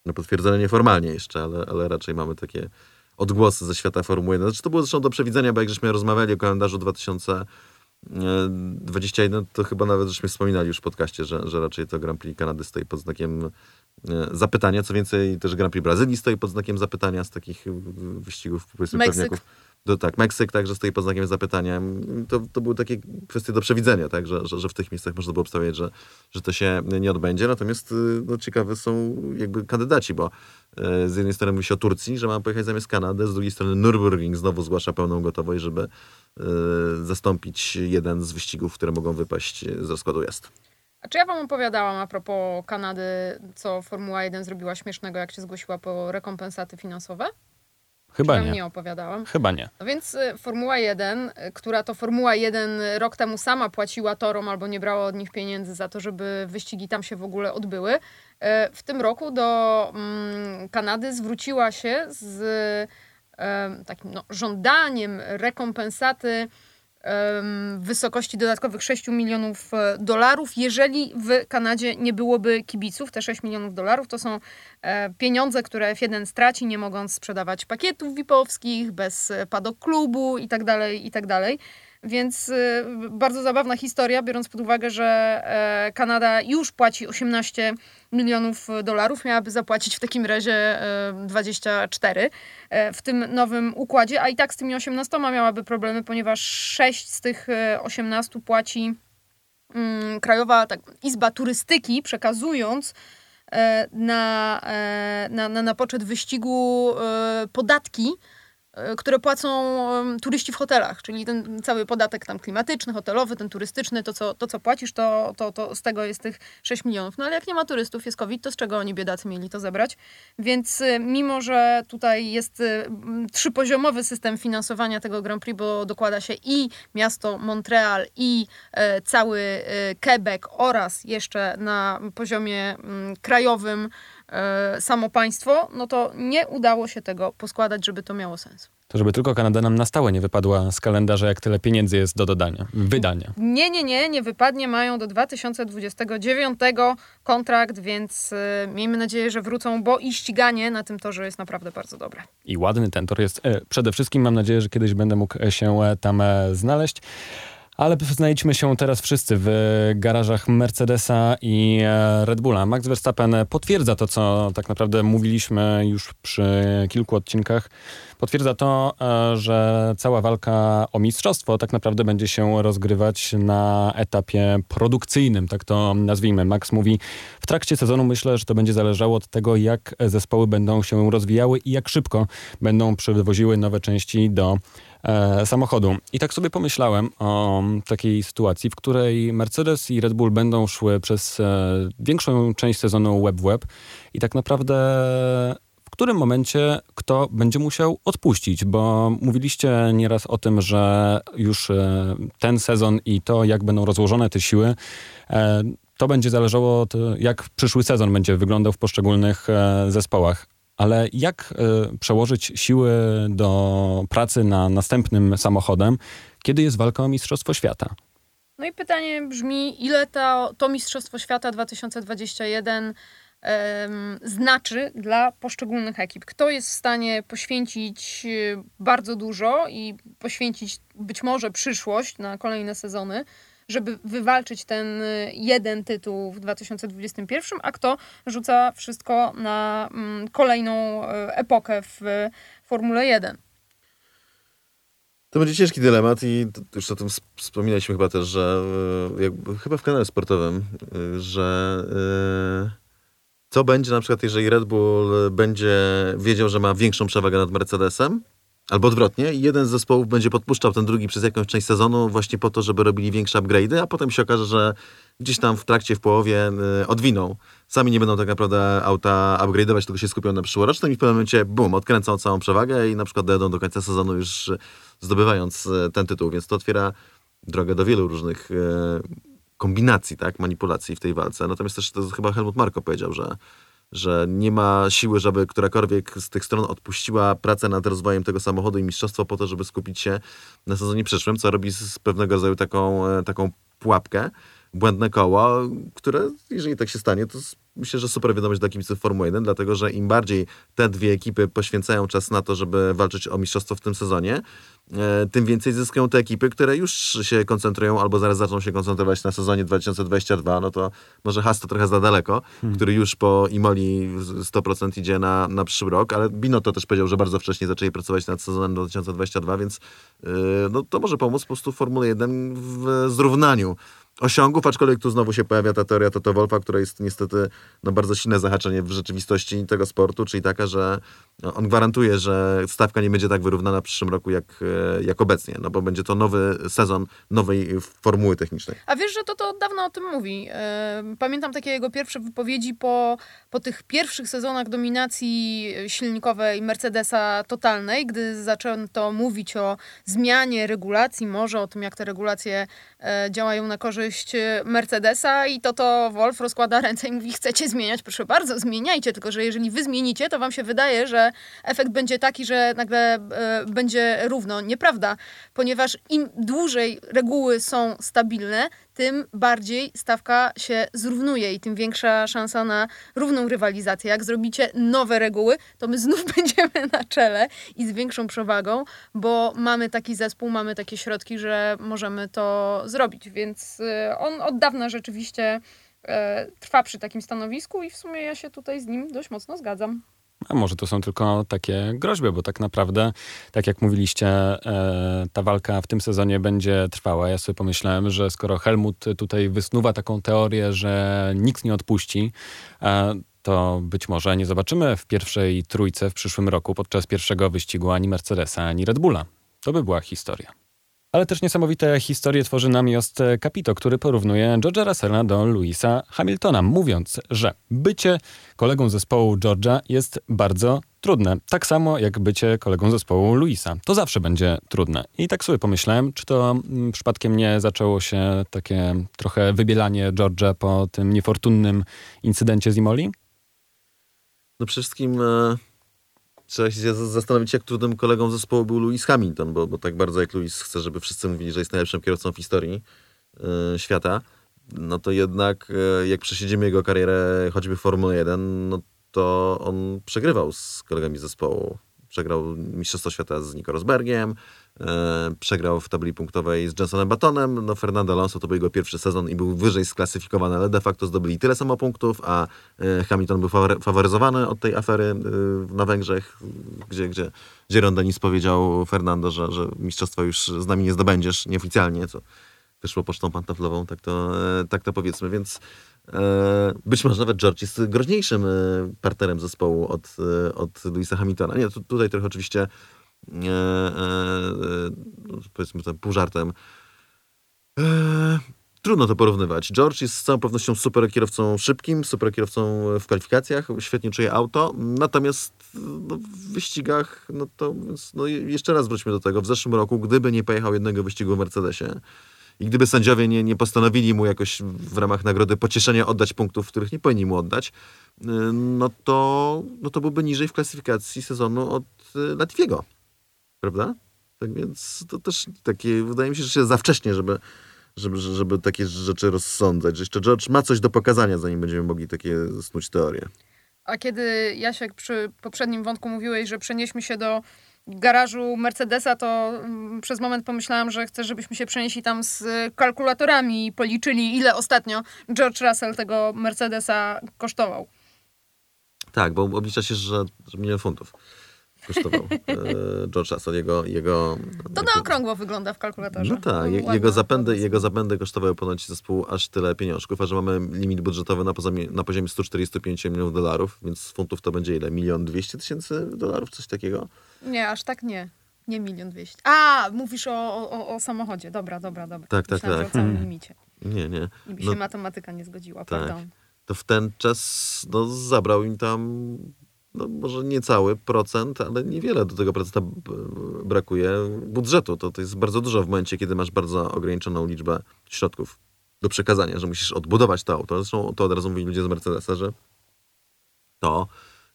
No, potwierdzone nieformalnie jeszcze, ale, ale raczej mamy takie odgłosy ze świata Formuły 1. Znaczy, to było zresztą do przewidzenia, bo jak żeśmy rozmawiali o kalendarzu 2021, to chyba nawet żeśmy wspominali już w podcaście, że, że raczej to Grand Prix Kanady stoi pod znakiem e, zapytania. Co więcej, też Grand Prix Brazylii stoi pod znakiem zapytania z takich e, wyścigów, powiedzmy, Meksyk. pewniaków. do, tak, Meksyk także stoi pod znakiem zapytania. To, to były takie kwestie do przewidzenia, tak, że, że, że w tych miejscach można było obstawiać, że, że to się nie odbędzie. Natomiast no, ciekawe są jakby kandydaci, bo z jednej strony mówi się o Turcji, że ma pojechać zamiast Kanady, z drugiej strony Nürburgring znowu zgłasza pełną gotowość, żeby zastąpić jeden z wyścigów, które mogą wypaść z rozkładu jazd. A czy ja wam opowiadałam a propos Kanady, co Formuła 1 zrobiła śmiesznego, jak się zgłosiła po rekompensaty finansowe? Chyba nie. nie opowiadałam. Chyba nie. No więc y, Formuła 1, y, która to Formuła 1 rok temu sama płaciła torom albo nie brała od nich pieniędzy za to, żeby wyścigi tam się w ogóle odbyły, y, w tym roku do mm, Kanady zwróciła się z takim no, żądaniem rekompensaty w wysokości dodatkowych 6 milionów e, dolarów, jeżeli w Kanadzie nie byłoby kibiców. Te 6 milionów dolarów to są e, pieniądze, które F1 straci, nie mogąc sprzedawać pakietów VIP-owskich, bez e, padok klubu itd., tak itd. Więc y, bardzo zabawna historia, biorąc pod uwagę, że e, Kanada już płaci 18 milionów dolarów, miałaby zapłacić w takim razie 24 e, e, w tym nowym układzie, a i tak z tymi 18 miałaby problemy, ponieważ 6 z tych 18 płaci mm, Krajowa tak, Izba Turystyki, przekazując na, na, na, na poczet wyścigu podatki które płacą turyści w hotelach, czyli ten cały podatek tam klimatyczny, hotelowy, ten turystyczny, to co, to, co płacisz, to, to, to z tego jest tych 6 milionów. No ale jak nie ma turystów, jest COVID, to z czego oni biedacy mieli to zebrać? Więc y, mimo, że tutaj jest y, trzypoziomowy system finansowania tego Grand Prix, bo dokłada się i miasto Montreal, i e, cały y, Quebec oraz jeszcze na poziomie krajowym e, samo państwo, no to nie udało się tego poskładać, żeby to miało sens. To żeby tylko Kanada nam na stałe nie wypadła z kalendarza, jak tyle pieniędzy jest do dodania, wydania. Nie, nie, nie, nie wypadnie. Mają do 2029 kontrakt, więc y, miejmy nadzieję, że wrócą, bo i ściganie na tym torze jest naprawdę bardzo dobre. I ładny ten tor jest. E, przede wszystkim mam nadzieję, że kiedyś będę mógł się e, tam e, znaleźć. Ale znajdźmy się teraz wszyscy w garażach Mercedesa i e, Red Bulla. Max Verstappen potwierdza to, co tak naprawdę mówiliśmy już przy kilku odcinkach. Potwierdza to, e, że cała walka o mistrzostwo tak naprawdę będzie się rozgrywać na etapie produkcyjnym, tak to nazwijmy. Max mówi, w trakcie sezonu myślę, że to będzie zależało od tego, jak zespoły będą się rozwijały i jak szybko będą przywoziły nowe części do e, samochodu. I tak sobie pomyślałem o takiej sytuacji, w której Mercedes i Red Bull będą szły przez e, większą część sezonu web w web i tak naprawdę w którym momencie kto będzie musiał odpuścić, bo mówiliście nieraz o tym, że już e, ten sezon i to, jak będą rozłożone te siły, e, to będzie zależało od jak przyszły sezon będzie wyglądał w poszczególnych e, zespołach. Ale jak y, przełożyć siły do pracy na następnym samochodem, kiedy jest walka o Mistrzostwo Świata? No i pytanie brzmi, ile to, to Mistrzostwo Świata 2021 znaczy dla poszczególnych ekip. Kto jest w stanie poświęcić y, bardzo dużo i poświęcić być może przyszłość na kolejne sezony, żeby wywalczyć ten y, jeden tytuł w 2021, a kto rzuca wszystko na mm, kolejną y, epokę w Formule 1. To będzie ciężki dylemat i już o tym wspominaliśmy chyba też, że jakby, chyba w kanale sportowym, że co będzie na przykład, jeżeli Red Bull będzie wiedział, że ma większą przewagę nad Mercedesem, albo odwrotnie, jeden z zespołów będzie podpuszczał ten drugi przez jakąś część sezonu właśnie po to, żeby robili większe upgrade'y, a potem się okaże, że gdzieś tam w trakcie, w połowie y, odwiną. Sami nie będą tak naprawdę auta upgrade'ować, tylko się skupią na przyszłorocznym i w pewnym momencie, bum, odkręcą całą przewagę i na przykład dojadą do końca sezonu już zdobywając y, ten tytuł, więc to otwiera drogę do wielu różnych y, kombinacji, tak, manipulacji w tej walce. Natomiast też to chyba Helmut Marko powiedział, że, że nie ma siły, żeby którakolwiek z tych stron odpuściła pracę nad rozwojem tego samochodu i mistrzostwo po to, żeby skupić się na sezonie przyszłym, co robi z pewnego rodzaju taką, e, taką pułapkę, błędne koło, które, jeżeli tak się stanie, to myślę, że super wiadomość dla kibiców Formuły 1, dlatego że im bardziej te dwie ekipy poświęcają czas na to, żeby walczyć o mistrzostwo w tym sezonie, e, tym więcej zyskują te ekipy, które już się koncentrują albo zaraz zaczną się koncentrować na sezonie 2022. No to może Haas to trochę za daleko, hmm. który już po Imoli 100% idzie na, na przyszły rok, ale Bino to też powiedział, że bardzo wcześnie zaczęli pracować nad sezonem 2022, więc yy, no, to może pomóc po prostu Formule 1 w zrównaniu osiągów, aczkolwiek tu znowu się pojawia ta teoria Toto Wolfa, która jest niestety no, bardzo silne zahaczenie w rzeczywistości tego sportu, czyli taka, że no, on gwarantuje, że stawka nie będzie tak wyrównana w przyszłym roku jak, e, jak obecnie, no bo będzie to nowy sezon nowej formuły technicznej. A wiesz, że to, to od dawna o tym mówi. Pamiętam takie jego pierwsze wypowiedzi po, po tych pierwszych sezonach dominacji silnikowej Mercedesa totalnej, gdy zaczęto mówić o zmianie regulacji, może o tym, jak te regulacje działają na korzyść Mercedesa i to to Wolf rozkłada ręce i mówi, chcecie zmieniać, proszę bardzo, zmieniajcie, tylko że jeżeli wy zmienicie, to wam się wydaje, że efekt będzie taki, że nagle e, będzie równo. Nieprawda, ponieważ im dłużej reguły są stabilne, tym bardziej stawka się zrównuje i tym większa szansa na równą rywalizację. Jak zrobicie nowe reguły, to my znów będziemy na czele i z większą przewagą, bo mamy taki zespół, mamy takie środki, że możemy to zrobić. Więc e, on od dawna rzeczywiście e, trwa przy takim stanowisku i w sumie ja się tutaj z nim dość mocno zgadzam. A może to są tylko takie groźby, bo tak naprawdę, tak jak mówiliście, e, ta walka w tym sezonie będzie trwała. Ja sobie pomyślałem, że skoro Helmut tutaj wysnuwa taką teorię, że nikt nie odpuści, e, to być może nie zobaczymy w pierwszej trójce w przyszłym roku podczas pierwszego wyścigu ani Mercedesa, ani Red Bulla. To by była historia. Ale też niesamowite historie tworzy nam Jost Capito, który porównuje George'a Russella do Louisa Hamiltona, mówiąc, że bycie kolegą zespołu George'a jest bardzo trudne. Tak samo jak bycie kolegą zespołu Louisa. To zawsze będzie trudne. I tak sobie pomyślałem, czy to mm, przypadkiem nie zaczęło się takie trochę wybielanie George'a po tym niefortunnym incydencie z Imoli? No przede wszystkim e, trzeba się zastanowić, jak trudnym kolegą zespołu był Lewis Hamilton, bo, bo tak bardzo jak Lewis chce, żeby wszyscy mówili, że jest najlepszym kierowcą w historii yy, świata, no to jednak yy, jak przesiedzimy jego karierę choćby w Formule 1, no to on przegrywał z kolegami zespołu. Przegrał Mistrzostwo Świata z Nico Rosbergiem, E, przegrał w tabeli punktowej z Jensonem Batonem. No, Fernando Alonso to był jego pierwszy sezon i był wyżej sklasyfikowany, ale de facto zdobyli tyle samo punktów, a e, Hamilton był faworyzowany od tej afery e, na Węgrzech, gdzie, gdzie, gdzie Ron Dennis powiedział Fernando, że, że mistrzostwa już z nami nie zdobędziesz nieoficjalnie, co wyszło pocztą pantoflową, tak to, tak to powiedzmy, więc być może nawet George jest groźniejszym partnerem zespołu od, od Louisa Hamiltona. Nie, tutaj trochę oczywiście e, e, no, powiedzmy to pół żartem. E, trudno to porównywać. George jest z całą pewnością super kierowcą szybkim, super kierowcą w kwalifikacjach, świetnie czuje auto, natomiast no, w wyścigach, no to no, jeszcze raz wróćmy do tego. W zeszłym roku, gdyby nie pojechał jednego wyścigu w Mercedesie i gdyby sędziowie nie, nie postanowili mu jakoś w ramach nagrody pocieszenia oddać punktów, których nie powinni mu oddać, e, no to, no to byłby niżej w klasyfikacji sezonu od Latwiego prawda? Tak więc to też takie, wydaje mi się, że jest za wcześnie, żeby, żeby, żeby takie rzeczy rozsądzać. Że jeszcze George ma coś do pokazania, zanim będziemy mogli takie snuć teorie. A kiedy Jasiek przy poprzednim wątku mówiłeś, że przenieśmy się do garażu Mercedesa, to mm, przez moment pomyślałam, że chcesz, żebyśmy się przenieśli tam z kalkulatorami i policzyli, ile ostatnio George Russell tego Mercedesa kosztował. Tak, bo oblicza się, że, że milion funtów kosztował e, George Russell. Jego, jego, to na okrągło wygląda w kalkulatorze. No tak, je, jego, zapędy, jego zapędy kosztowały ponoć zespół aż tyle pieniążków, a że mamy limit budżetowy na poziomie, na poziomie 145 milionów dolarów, więc funtów to będzie ile? Milion dwieście tysięcy dolarów? Coś takiego? Nie, aż tak nie. Nie milion dwieście. A, mówisz o, o, o samochodzie. Dobra, dobra, dobra. Tak, tak, Myślałam, tak. o całym hmm. limicie. Nie, nie. I by się no, matematyka nie zgodziła, tak. prawda? To w ten czas no, zabrał im tam no może nie cały procent, ale niewiele do tego procenta brakuje budżetu. To, to jest bardzo dużo w momencie, kiedy masz bardzo ograniczoną liczbę środków do przekazania, że musisz odbudować to auto. Zresztą to od razu mówili ludzie z Mercedesa, że to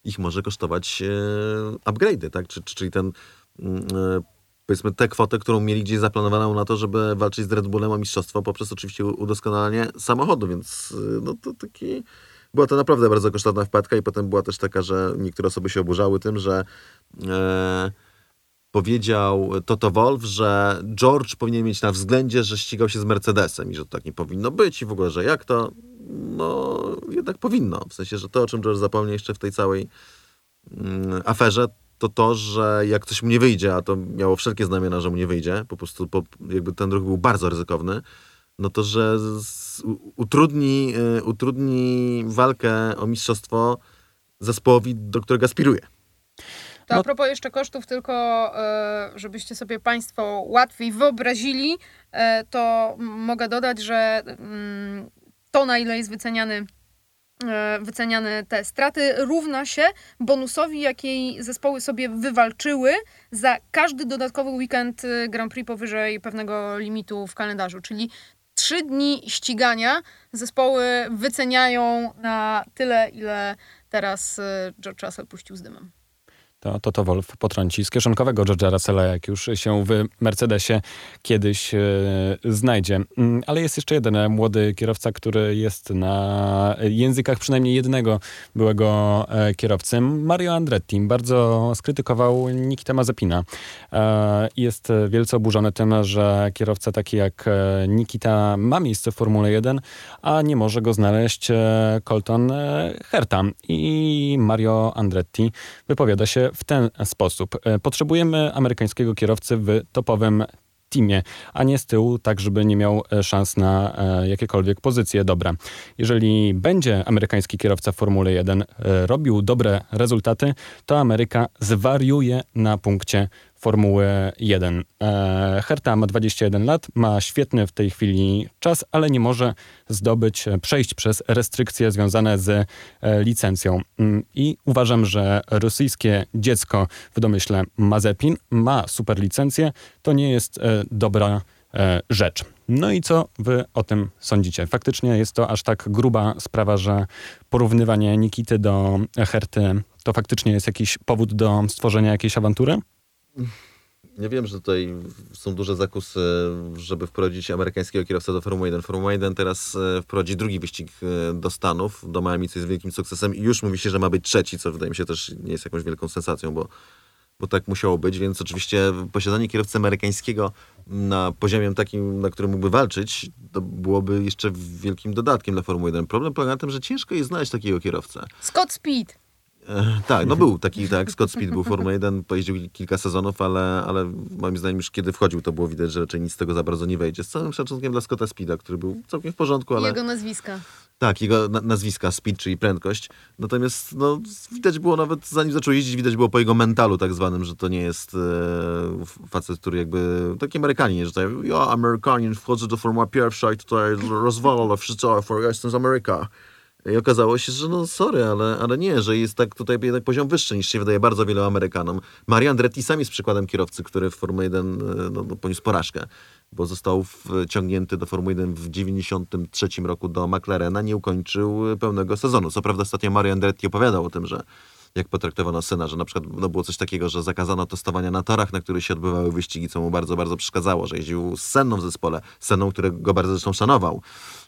ich może kosztować e, upgrade'y, tak? Czyli ten mm, e, powiedzmy tę kwotę, którą mieli gdzieś zaplanowaną na to, żeby walczyć z Red Bullem o mistrzostwo poprzez oczywiście udoskonalenie samochodu, więc e, no to taki była to naprawdę bardzo kosztowna wpadka i potem była też taka, że niektóre osoby się oburzały tym, że e, powiedział Toto Wolf, że George powinien mieć na względzie, że ścigał się z Mercedesem i że to tak nie powinno być i w ogóle, że jak to? No, jednak powinno. W sensie, że to, o czym George zapomniał jeszcze w tej całej mm, aferze, to to, że jak coś mu nie wyjdzie, a to miało wszelkie znamiona, że mu nie wyjdzie, po prostu po, jakby ten ruch był bardzo ryzykowny, no to, że z, utrudni, y, utrudni walkę o mistrzostwo zespołowi, do którego aspiruje. To no. a propos jeszcze kosztów, tylko e, żebyście sobie Państwo łatwiej wyobrazili, e, to mogę dodać, że mm, to, na ile jest wyceniany e, wyceniane te straty, równa się bonusowi, jakiej zespoły sobie wywalczyły za każdy dodatkowy weekend Grand Prix powyżej pewnego limitu w kalendarzu. Czyli trzy dni ścigania zespoły wyceniają na tyle, ile teraz George Russell puścił z dymem to Toto Wolf potrąci z kieszonkowego George'a Russella, jak już się w Mercedesie kiedyś e, znajdzie. Mm, ale jest jeszcze jeden młody kierowca, który jest na językach przynajmniej jednego byłego e, kierowcy. Mario Andretti bardzo skrytykował Nikita Mazepina. E, jest wielce oburzony tym, że kierowca taki jak Nikita ma miejsce w Formule 1, a nie może go znaleźć Colton Herta. I Mario Andretti wypowiada się w ten sposób. E, potrzebujemy amerykańskiego kierowcy w topowym teamie, a nie z tyłu, tak żeby nie miał e, szans na e, jakiekolwiek pozycje dobre. Jeżeli będzie amerykański kierowca w Formule 1 robił dobre rezultaty, to Ameryka zwariuje na punkcie Formuły 1. E, Herta ma 21 lat, ma świetny w tej chwili czas, ale nie może zdobyć, e, przejść przez restrykcje związane z e, licencją. Mm, I uważam, że rosyjskie dziecko w domyśle Mazepin ma super licencję. To nie jest dobra rzecz. No i co wy o tym sądzicie? Faktycznie jest to aż tak gruba sprawa, że porównywanie Nikity do Herty to faktycznie jest jakiś powód do stworzenia jakiejś awantury? Ja wiem, że tutaj są duże zakusy, żeby wprowadzić amerykańskiego kierowcę do Formuły 1. Formuła 1 teraz e, wprowadzi drugi wyścig e, do Stanów, do Miami, co jest wielkim sukcesem i już mówi się, że ma być trzeci, co wydaje mi się też nie jest jakąś wielką sensacją, bo, bo tak musiało być, więc oczywiście posiadanie kierowcy amerykańskiego na poziomie takim, na którym mógłby walczyć, to byłoby jeszcze wielkim dodatkiem dla Formuły 1. Problem polega na tym, że ciężko jest znaleźć takiego kierowcę. Scott Speed. E, tak, no był taki, tak, Scott Speed był Formuła 1, pojeździł kilka sezonów, ale, ale moim zdaniem już kiedy wchodził, to było widać, że raczej nic z tego za bardzo nie wejdzie. Z całym szacunkiem dla Scotta Speeda, który był całkiem w porządku, ale... Jego nazwiska. Tak, jego na nazwiska, speed, czyli prędkość. Natomiast no, widać było nawet, zanim zaczął jeździć, widać było po jego mentalu tak zwanym, że to nie jest e, facet, który jakby, taki Amerykanin, że tutaj, ja Amerykanin, wchodzę do pierwsza i tutaj rozwalę wszystko, ja jestem z Ameryka. I okazało się, że no sorry, ale, ale nie, że jest tak tutaj jednak poziom wyższy niż się wydaje bardzo wielu Amerykanom. Mario Andretti sam jest przykładem kierowcy, który w Formule 1 e, no, no, poniósł porażkę, bo został wciągnięty do Formuły 1 w 93 roku do McLarena, nie ukończył pełnego sezonu. Co prawda ostatnio Mario Andretti opowiadał o tym, że jak potraktowano syna, że na przykład no, było coś takiego, że zakazano testowania na torach, na których się odbywały wyścigi, co mu bardzo, bardzo przeszkadzało, że jeździł z Senną w zespole, Senną, którego bardzo zresztą szanował.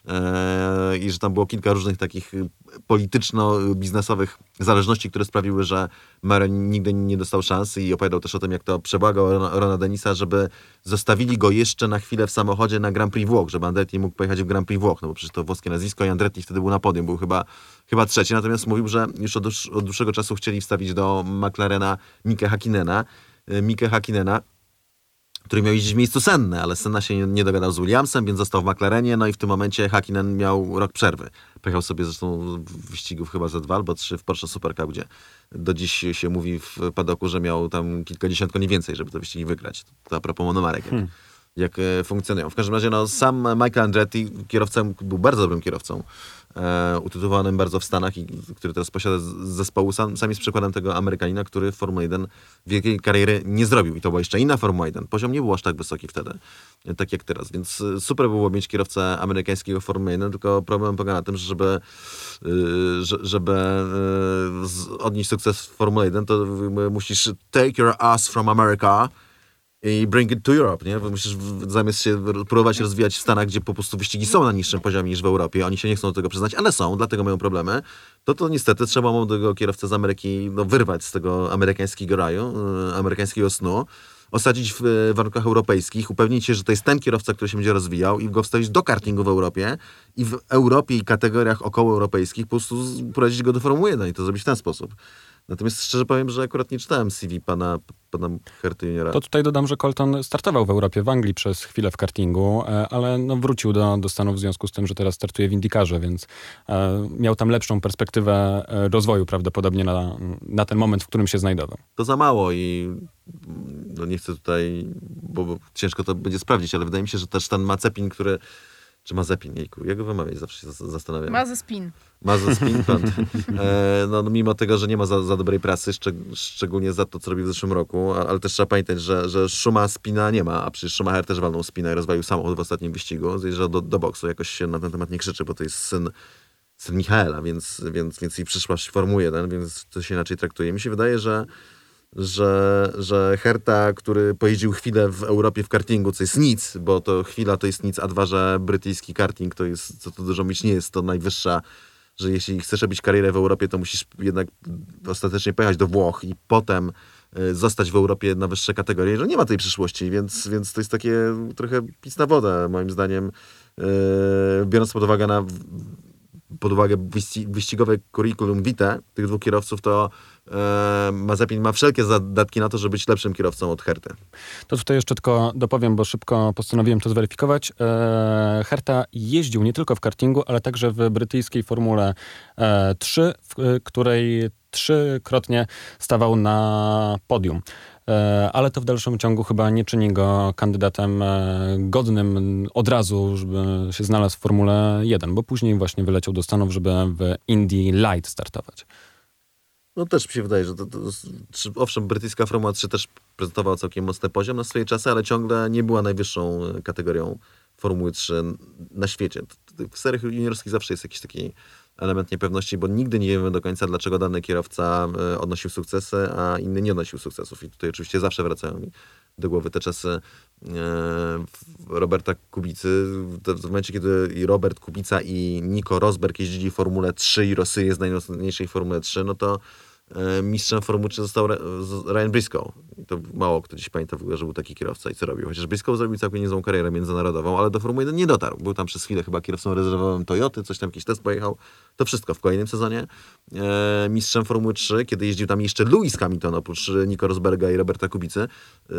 Eee, I że tam było kilka różnych takich polityczno-biznesowych zależności, które sprawiły, że Mare nigdy nie dostał szansy i opowiadał też o tym, jak to przebłagał Rona Denisa, żeby zostawili go jeszcze na chwilę w samochodzie na Grand Prix Włoch, żeby Andretti mógł pojechać w Grand Prix Włoch, no bo przecież to włoskie nazwisko i Andretti wtedy był na podium, był chyba, chyba trzeci, natomiast mówił, że już od, od dłuższego czasu chcieli wstawić do McLarena Mikę Hakinena, e, Mikę Hakinena, który miał iść w miejscu Senne, ale Senna się nie dogadał z Williamsem, więc został w McLarenie, no i w tym momencie Hakkinen miał rok przerwy. Pojechał sobie zresztą wyścigów chyba ze dwa albo trzy w Porsche Supercup, gdzie do dziś się mówi w padoku, że miał tam kilkadziesiąt koni więcej, żeby te wyścigi wygrać. To a propos monomarek. Hmm jak e, funkcjonują. W każdym razie no, sam Michael Andretti, kierowcą, był bardzo dobrym kierowcą, e, utytułowanym bardzo w Stanach i który teraz posiada zespołu. Sam, sam jest przykładem tego Amerykanina, który w Formule 1 wielkiej kariery nie zrobił. I to była jeszcze inna Formuła 1. Poziom nie był aż tak wysoki wtedy, e, tak jak teraz. Więc e, super było mieć kierowcę amerykańskiego Formuły 1, tylko problem polega na tym, że żeby, żeby odnieść sukces w Formule 1, to musisz take your ass from America i bring it to Europe, nie? Bo musisz zamiast się próbować rozwijać w Stanach, gdzie po prostu wyścigi są na niższym poziomie niż w Europie, oni się nie chcą do tego przyznać, ale są, dlatego mają problemy, to to niestety trzeba młodego kierowcę z Ameryki no, wyrwać z tego amerykańskiego raju, e, amerykańskiego snu, osadzić w e, warunkach europejskich, upewnić się, że to jest ten kierowca, który się będzie rozwijał i go wstawić do kartingu w Europie i w Europie i kategoriach okołoeuropejskich po prostu prowadzić go do Formuły 1 i to zrobić w ten sposób. Natomiast szczerze powiem, że akurat nie czytałem CV pana, pana Herty Juniora. To tutaj dodam, że Colton startował w Europie, w Anglii przez chwilę w kartingu, e, ale no wrócił do, do Stanów w związku z tym, że teraz startuje w Indykarze, więc e, miał tam lepszą perspektywę e, rozwoju prawdopodobnie na, na ten moment, w którym się znajdował. To za mało i no nie chcę tutaj, bo, bo ciężko to będzie sprawdzić, ale wydaje mi się, że też ten Macepin, który czy Mazepin, jejku, jak go wymawiać, zawsze się zastanawiam. Mazespin. Mazespin, pan. E, no, no, mimo tego, że nie ma za, za dobrej prasy, szczeg szczególnie za to, co robił w zeszłym roku, ale też trzeba pamiętać, że, że Szuma spina nie ma, a przecież Schumacher też walnął spinę i rozwalił samochód w ostatnim wyścigu, zjeżdżał do, do boksu, jakoś się na ten temat nie krzyczy, bo to jest syn syn Michaela, więc, więc, więc i przyszłaś Formuły 1, więc to się inaczej traktuje. Mi się wydaje, że że, że Herta, który pojeździł chwilę w Europie w kartingu, co jest nic, bo to chwila to jest nic, a dwa, że brytyjski karting to jest, co to dużo mieć nie jest to najwyższa, że jeśli chcesz robić karierę w Europie, to musisz jednak ostatecznie pojechać do Włoch i potem y, zostać w Europie na wyższe kategorie, że nie ma tej przyszłości, więc, więc to jest takie trochę pis na wodę, moim zdaniem, yy, biorąc pod uwagę na pod uwagę wyścigowe curriculum vitae tych dwóch kierowców, to e, Mazepin ma wszelkie zadatki na to, żeby być lepszym kierowcą od Herty. To tutaj jeszcze tylko dopowiem, bo szybko postanowiłem to zweryfikować. E, Herta jeździł nie tylko w kartingu, ale także w brytyjskiej Formule e, 3, w e, której trzykrotnie stawał na podium. E, ale to w dalszym ciągu chyba nie czyni go kandydatem e, godnym od razu, żeby się znalazł w Formule 1, bo później właśnie wyleciał do Stanów, żeby w Indy Light startować. No też mi się wydaje, że to, to, owszem, brytyjska Formuła 3 też prezentowała całkiem mocny poziom na swoje czasy, ale ciągle nie była najwyższą kategorią Formuły 3 na świecie. W seriach juniorskich zawsze jest jakiś taki element niepewności, bo nigdy nie wiemy do końca, dlaczego dany kierowca e, odnosił sukcesy, a inny nie odnosił sukcesów. I tutaj oczywiście zawsze wracają mi do głowy te czasy e, Roberta Kubicy. W momencie, kiedy i Robert Kubica i Nico Rosberg jeździli Formule 3 i Rosy jest najmocniejszej Formule 3, no to E, mistrzem Formuły 3 został Ryan Briscoe. I to mało kto dziś pamięta w ogóle, że był taki kierowca i co robił. Chociaż Briscoe zrobił całkiem niezłą karierę międzynarodową, ale do Formuły 1 nie dotarł. Był tam przez chwilę chyba kierowcą rezerwowym Toyoty, coś tam jakiś test pojechał. To wszystko w kolejnym sezonie. E, mistrzem Formuły 3, kiedy jeździł tam jeszcze Lewis Hamilton, oprócz Nico Rosberga i Roberta Kubicy, e,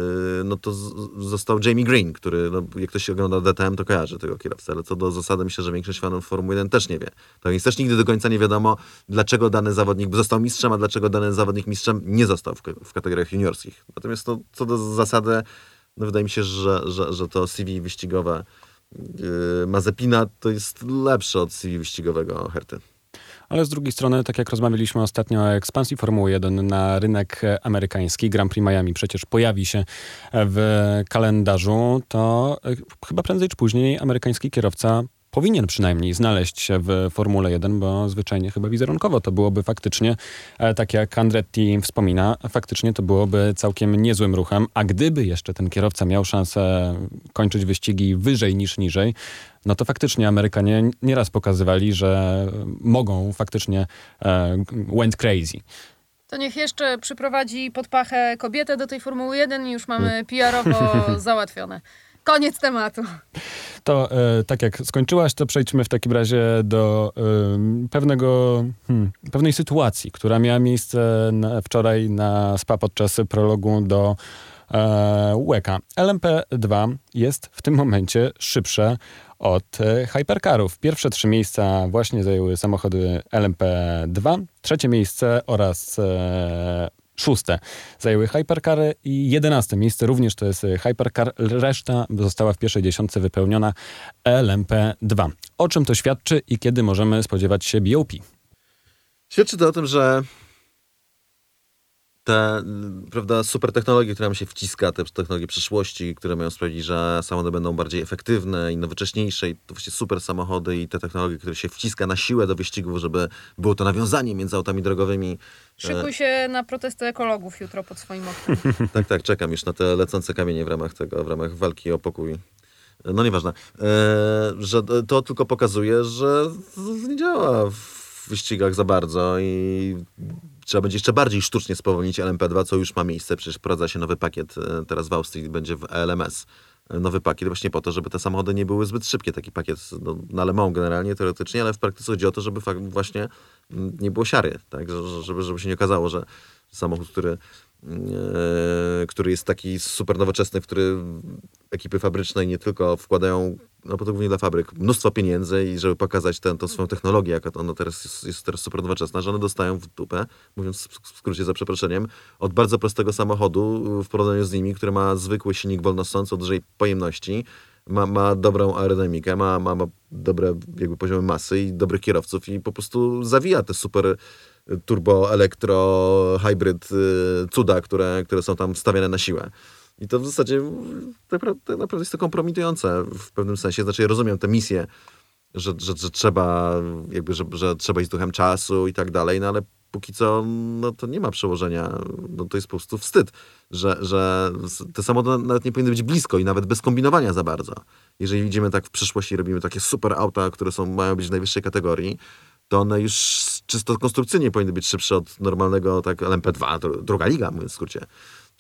no to został Jamie Green, który, no, jak ktoś ogląda DTM, to kojarzy tego kierowcę, ale co do zasady myślę, że większość fanów Formuły 1 też nie wie. To więc też nigdy do końca nie wiadomo, dlaczego dany zawodnik został mistrzem, a dlaczego dany zawodnik mistrzem nie został w, w kategoriach juniorskich. Natomiast to, co do zasady, no wydaje mi się, że, że, że to CV wyścigowe yy, Mazepina to jest lepsze od CV wyścigowego Herty. Ale z drugiej strony, tak jak rozmawialiśmy ostatnio o ekspansji Formuły 1 na rynek amerykański, Grand Prix Miami przecież pojawi się w kalendarzu, to e, chyba prędzej czy później amerykański kierowca powinien przynajmniej znaleźć się w Formule 1, bo zwyczajnie chyba wizerunkowo to byłoby faktycznie, e, tak jak Andretti wspomina, faktycznie to byłoby całkiem niezłym ruchem, a gdyby jeszcze ten kierowca miał szansę kończyć wyścigi wyżej niż niżej, no to faktycznie Amerykanie nieraz pokazywali, że mogą faktycznie e, went crazy. To niech jeszcze przyprowadzi pod pachę kobietę do tej Formuły 1 i już mamy PR-owo załatwione. Koniec tematu. To e, tak jak skończyłaś, to przejdźmy w takim razie do e, pewnego, hmm, pewnej sytuacji, która miała miejsce na, wczoraj na SPA podczas prologu do e, UEKA. LMP2 jest w tym momencie szybsze od e, hypercarów. Pierwsze trzy miejsca właśnie zajęły samochody LMP2, trzecie miejsce oraz e, Szóste zajęły Hypercary i jedenaste miejsce również to jest Hypercar. Reszta została w pierwszej dziesiątce wypełniona LMP2. O czym to świadczy i kiedy możemy spodziewać się BOP? Świadczy to o tym, że te prawda, super technologie, które nam się wciska, te technologie przyszłości, które mają sprawić, że samochody będą bardziej efektywne i nowocześniejsze i to właśnie super samochody i te technologie, które się wciska na siłę do wyścigów, żeby było to nawiązanie między autami drogowymi. Szykuj się na protesty ekologów jutro pod swoim oknem. tak, tak, czekam już na te lecące kamienie w ramach tego, w ramach walki o pokój. No nieważne, e, że to tylko pokazuje, że nie działa w wyścigach za bardzo i trzeba będzie jeszcze bardziej sztucznie spowolnić LMP2, co już ma miejsce. Przecież wprowadza się nowy pakiet e, teraz w Austrii, będzie w LMS e, nowy pakiet właśnie po to, żeby te samochody nie były zbyt szybkie. Taki pakiet no, na Le Mans generalnie, teoretycznie, ale w praktyce chodzi o to, żeby właśnie mm, nie było siary, tak? żeby, żeby się nie okazało, że samochód, który który jest taki super nowoczesny, który ekipy fabryczne nie tylko wkładają, no bo to głównie dla fabryk, mnóstwo pieniędzy i żeby pokazać tę, swoją technologię, jaka ona teraz jest, jest teraz super nowoczesna, że one dostają w dupę, mówiąc w skrócie za przeproszeniem, od bardzo prostego samochodu w porównaniu z nimi, który ma zwykły silnik wolnosący o dużej pojemności, ma, ma dobrą aerodynamikę, ma, ma, ma dobre jakby poziomy masy i dobrych kierowców i po prostu zawija te super turbo, elektro, hybrid y, cuda, które, które są tam stawiane na siłę. I to w zasadzie naprawdę, naprawdę jest to kompromitujące w pewnym sensie. Znaczy, rozumiem tę misję, że, że, że trzeba jakby, że, że trzeba iść z duchem czasu i tak dalej, no ale póki co no, to nie ma przełożenia. No, to jest po prostu wstyd, że, że te samochody nawet nie powinny być blisko i nawet bez kombinowania za bardzo. Jeżeli widzimy tak w przyszłości, robimy takie super auta, które są, mają być w najwyższej kategorii, to one już czysto konstrukcyjnie powinny być szybsze od normalnego tak LMP2, druga liga, mówiąc w skrócie,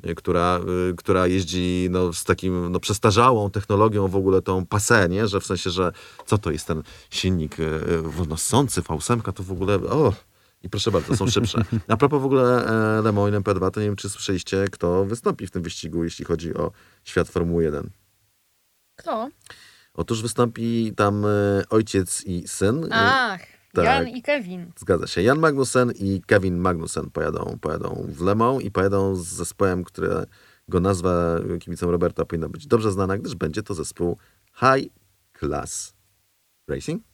y, która, y, która jeździ no, z takim no, przestarzałą technologią w ogóle tą passé, nie? że w sensie, że co to jest ten silnik y, wolnosący, V8, to w ogóle o, i proszę bardzo, są szybsze. A propos w ogóle e, Le Mans MP2, to nie wiem, czy słyszeliście, kto wystąpi w tym wyścigu, jeśli chodzi o świat Formuły 1. Kto? Otóż wystąpi tam e, ojciec i syn. Ach. Tak. Jan i Kevin. Zgadza się. Jan Magnussen i Kevin Magnussen pojadą, pojadą w Le Mans i pojadą z zespołem, którego nazwa kibicom Roberta powinna być dobrze znana, gdyż będzie to zespół High Class Racing.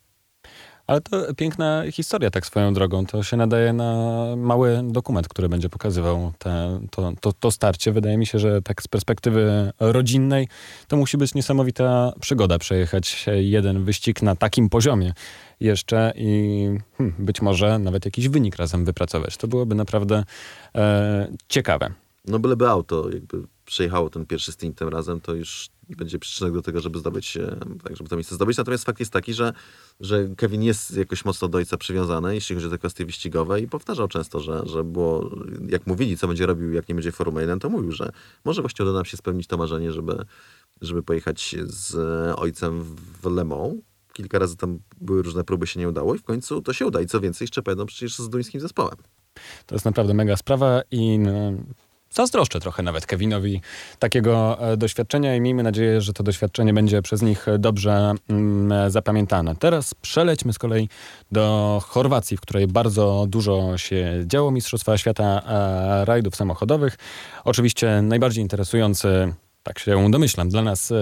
Ale to piękna historia, tak swoją drogą. To się nadaje na mały dokument, który będzie pokazywał te, to, to, to starcie. Wydaje mi się, że tak z perspektywy rodzinnej to musi być niesamowita przygoda przejechać jeden wyścig na takim poziomie jeszcze i hmm, być może nawet jakiś wynik razem wypracować. To byłoby naprawdę e, ciekawe. No byleby auto jakby przejechało ten pierwszy stint tym razem, to już będzie przyczynek do tego, żeby zdobyć, tak, żeby to miejsce zdobyć. Natomiast fakt jest taki, że, że Kevin jest jakoś mocno do ojca przywiązany, jeśli chodzi o te kwestie wyścigowe i powtarzał często, że, że było, jak mówili, co będzie robił, jak nie będzie Formuły 1, to mówił, że może właśnie uda nam się spełnić to marzenie, żeby, żeby pojechać z ojcem w Le Mans. Kilka razy tam były różne próby, się nie udało i w końcu to się uda. I co więcej, jeszcze pojedą przecież z duńskim zespołem. To jest naprawdę mega sprawa i no, zazdroszczę trochę nawet Kevinowi takiego e, doświadczenia i miejmy nadzieję, że to doświadczenie będzie przez nich dobrze mm, zapamiętane. Teraz przelećmy z kolei do Chorwacji, w której bardzo dużo się działo Mistrzostwa Świata e, rajdów samochodowych. Oczywiście najbardziej interesujący tak się domyślam, dla nas e,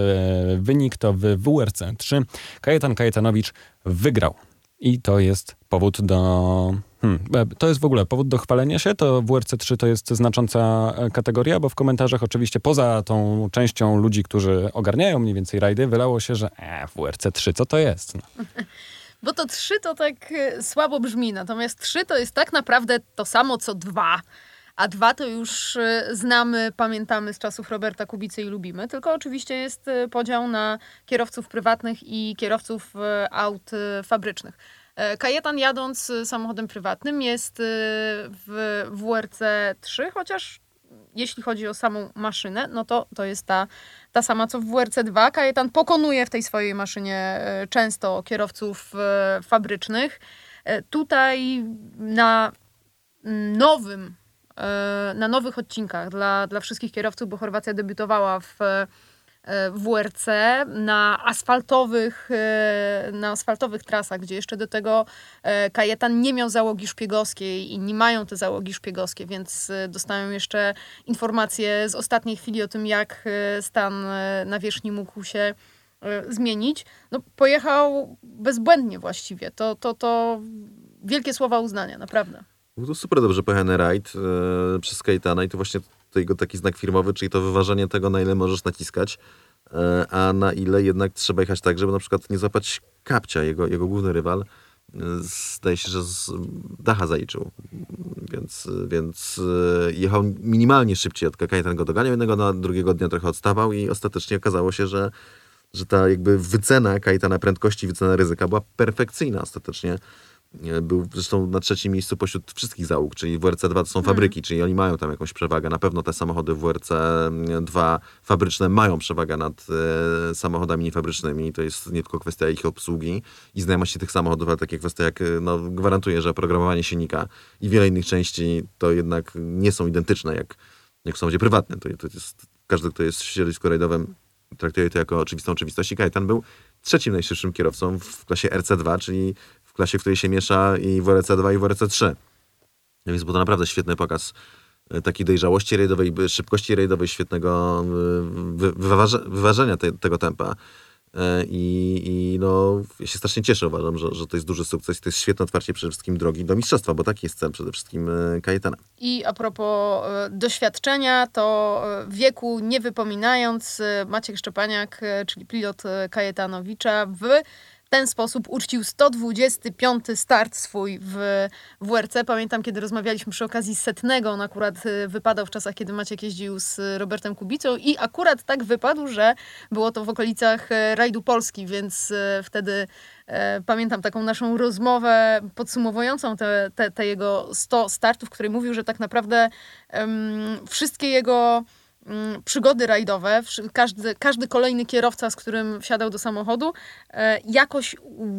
wynik to w WRC 3 Kajetan Kajetanowicz wygrał. I to jest powód do Hmm. E, to jest w ogóle powód do chwalenia się. To WRC3 to jest znacząca e, kategoria, bo w komentarzach oczywiście poza tą częścią ludzi, którzy ogarniają mniej więcej rajdy, wylało się, że e, WRC3 co to jest? No. Bo to 3 to tak e, słabo brzmi, natomiast 3 to jest tak naprawdę to samo co 2. A dwa to już znamy, pamiętamy z czasów Roberta Kubicy i lubimy. Tylko oczywiście jest podział na kierowców prywatnych i kierowców aut fabrycznych. E, Kajetan jadąc samochodem prywatnym jest e, w WRC 3, chociaż jeśli chodzi o samą maszynę, no to to jest ta, ta sama co w WRC 2. Kajetan pokonuje w tej swojej maszynie e, często kierowców fabrycznych. Tutaj na nowym, na nowych odcinkach dla, dla wszystkich kierowców, bo Chorwacja debiutowała w E, WRC na asfaltowych, e, na asfaltowych trasach, gdzie jeszcze do tego e, Kajetan nie miał załogi szpiegowskiej i nie mają te załogi szpiegowskie, więc dostają jeszcze informacje z ostatniej chwili o tym, jak stan nawierzchni mógł się zmienić. No, pojechał bezbłędnie właściwie. To, to, to wielkie słowa uznania, naprawdę. Był to super dobrze pojechany rajd e, przez Kajtana i to właśnie to jego taki znak firmowy, czyli to wyważenie tego, na ile możesz naciskać, e, a na ile jednak trzeba jechać tak, żeby na przykład nie złapać kapcia, jego, jego główny rywal. e, Zdaje się, że z dacha zaliczył, więc, więc e, jechał minimalnie szybciej od Kajetan go doganiał, jednego na drugiego dnia trochę odstawał i ostatecznie okazało się, że, że ta jakby wycena Kajetana prędkości, wycena ryzyka była perfekcyjna ostatecznie. Był zresztą na trzecim miejscu pośród wszystkich załóg, czyli WRC-2 to są fabryki, czyli oni mają tam jakąś przewagę. Na pewno te samochody WRC-2 fabryczne mają przewagę nad e, samochodami niefabrycznymi. To jest nie tylko kwestia ich obsługi i znajomości tych samochodów, ale takie kwestie jak, e, no, gwarantuję, że oprogramowanie silnika i wiele innych części to jednak nie są identyczne jak, jak w samochodzie prywatnym. To, to jest, każdy, kto jest w środowisku rajdowym, traktuje to jako oczywistą oczywistość i Kajetan był trzecim najszybszym kierowcą w klasie RC2, czyli w klasie, w której się miesza i WRC2 i WRC3. Więc był to naprawdę świetny pokaz e, takiej dojrzałości rajdowej, szybkości rajdowej, świetnego e, wy, wyważe, wyważenia te, tego tempa. E, I, I no, ja się strasznie cieszę, uważam, że, że to jest duży sukces to jest świetne otwarcie przede wszystkim drogi do mistrzostwa, bo taki jest cel przede wszystkim Kajetana. I a propos doświadczenia, to wieku nie wypominając, Maciek Szczepaniak, czyli pilot Kajetanowicza, w ten sposób uczcił 125 start swój w WRC. Pamiętam, kiedy rozmawialiśmy przy okazji setnego, on akurat e, wypadał w czasach, kiedy Maciek jeździł z Robertem Kubicą i akurat tak wypadł, że było to w okolicach e, rajdu Polski, więc e, wtedy Pamiętam taką naszą rozmowę podsumowującą te, te, te jego 100 startów, w której mówił, że tak naprawdę em, wszystkie jego przygody rajdowe, każdy, każdy kolejny kierowca, z którym wsiadał do samochodu, e, jakoś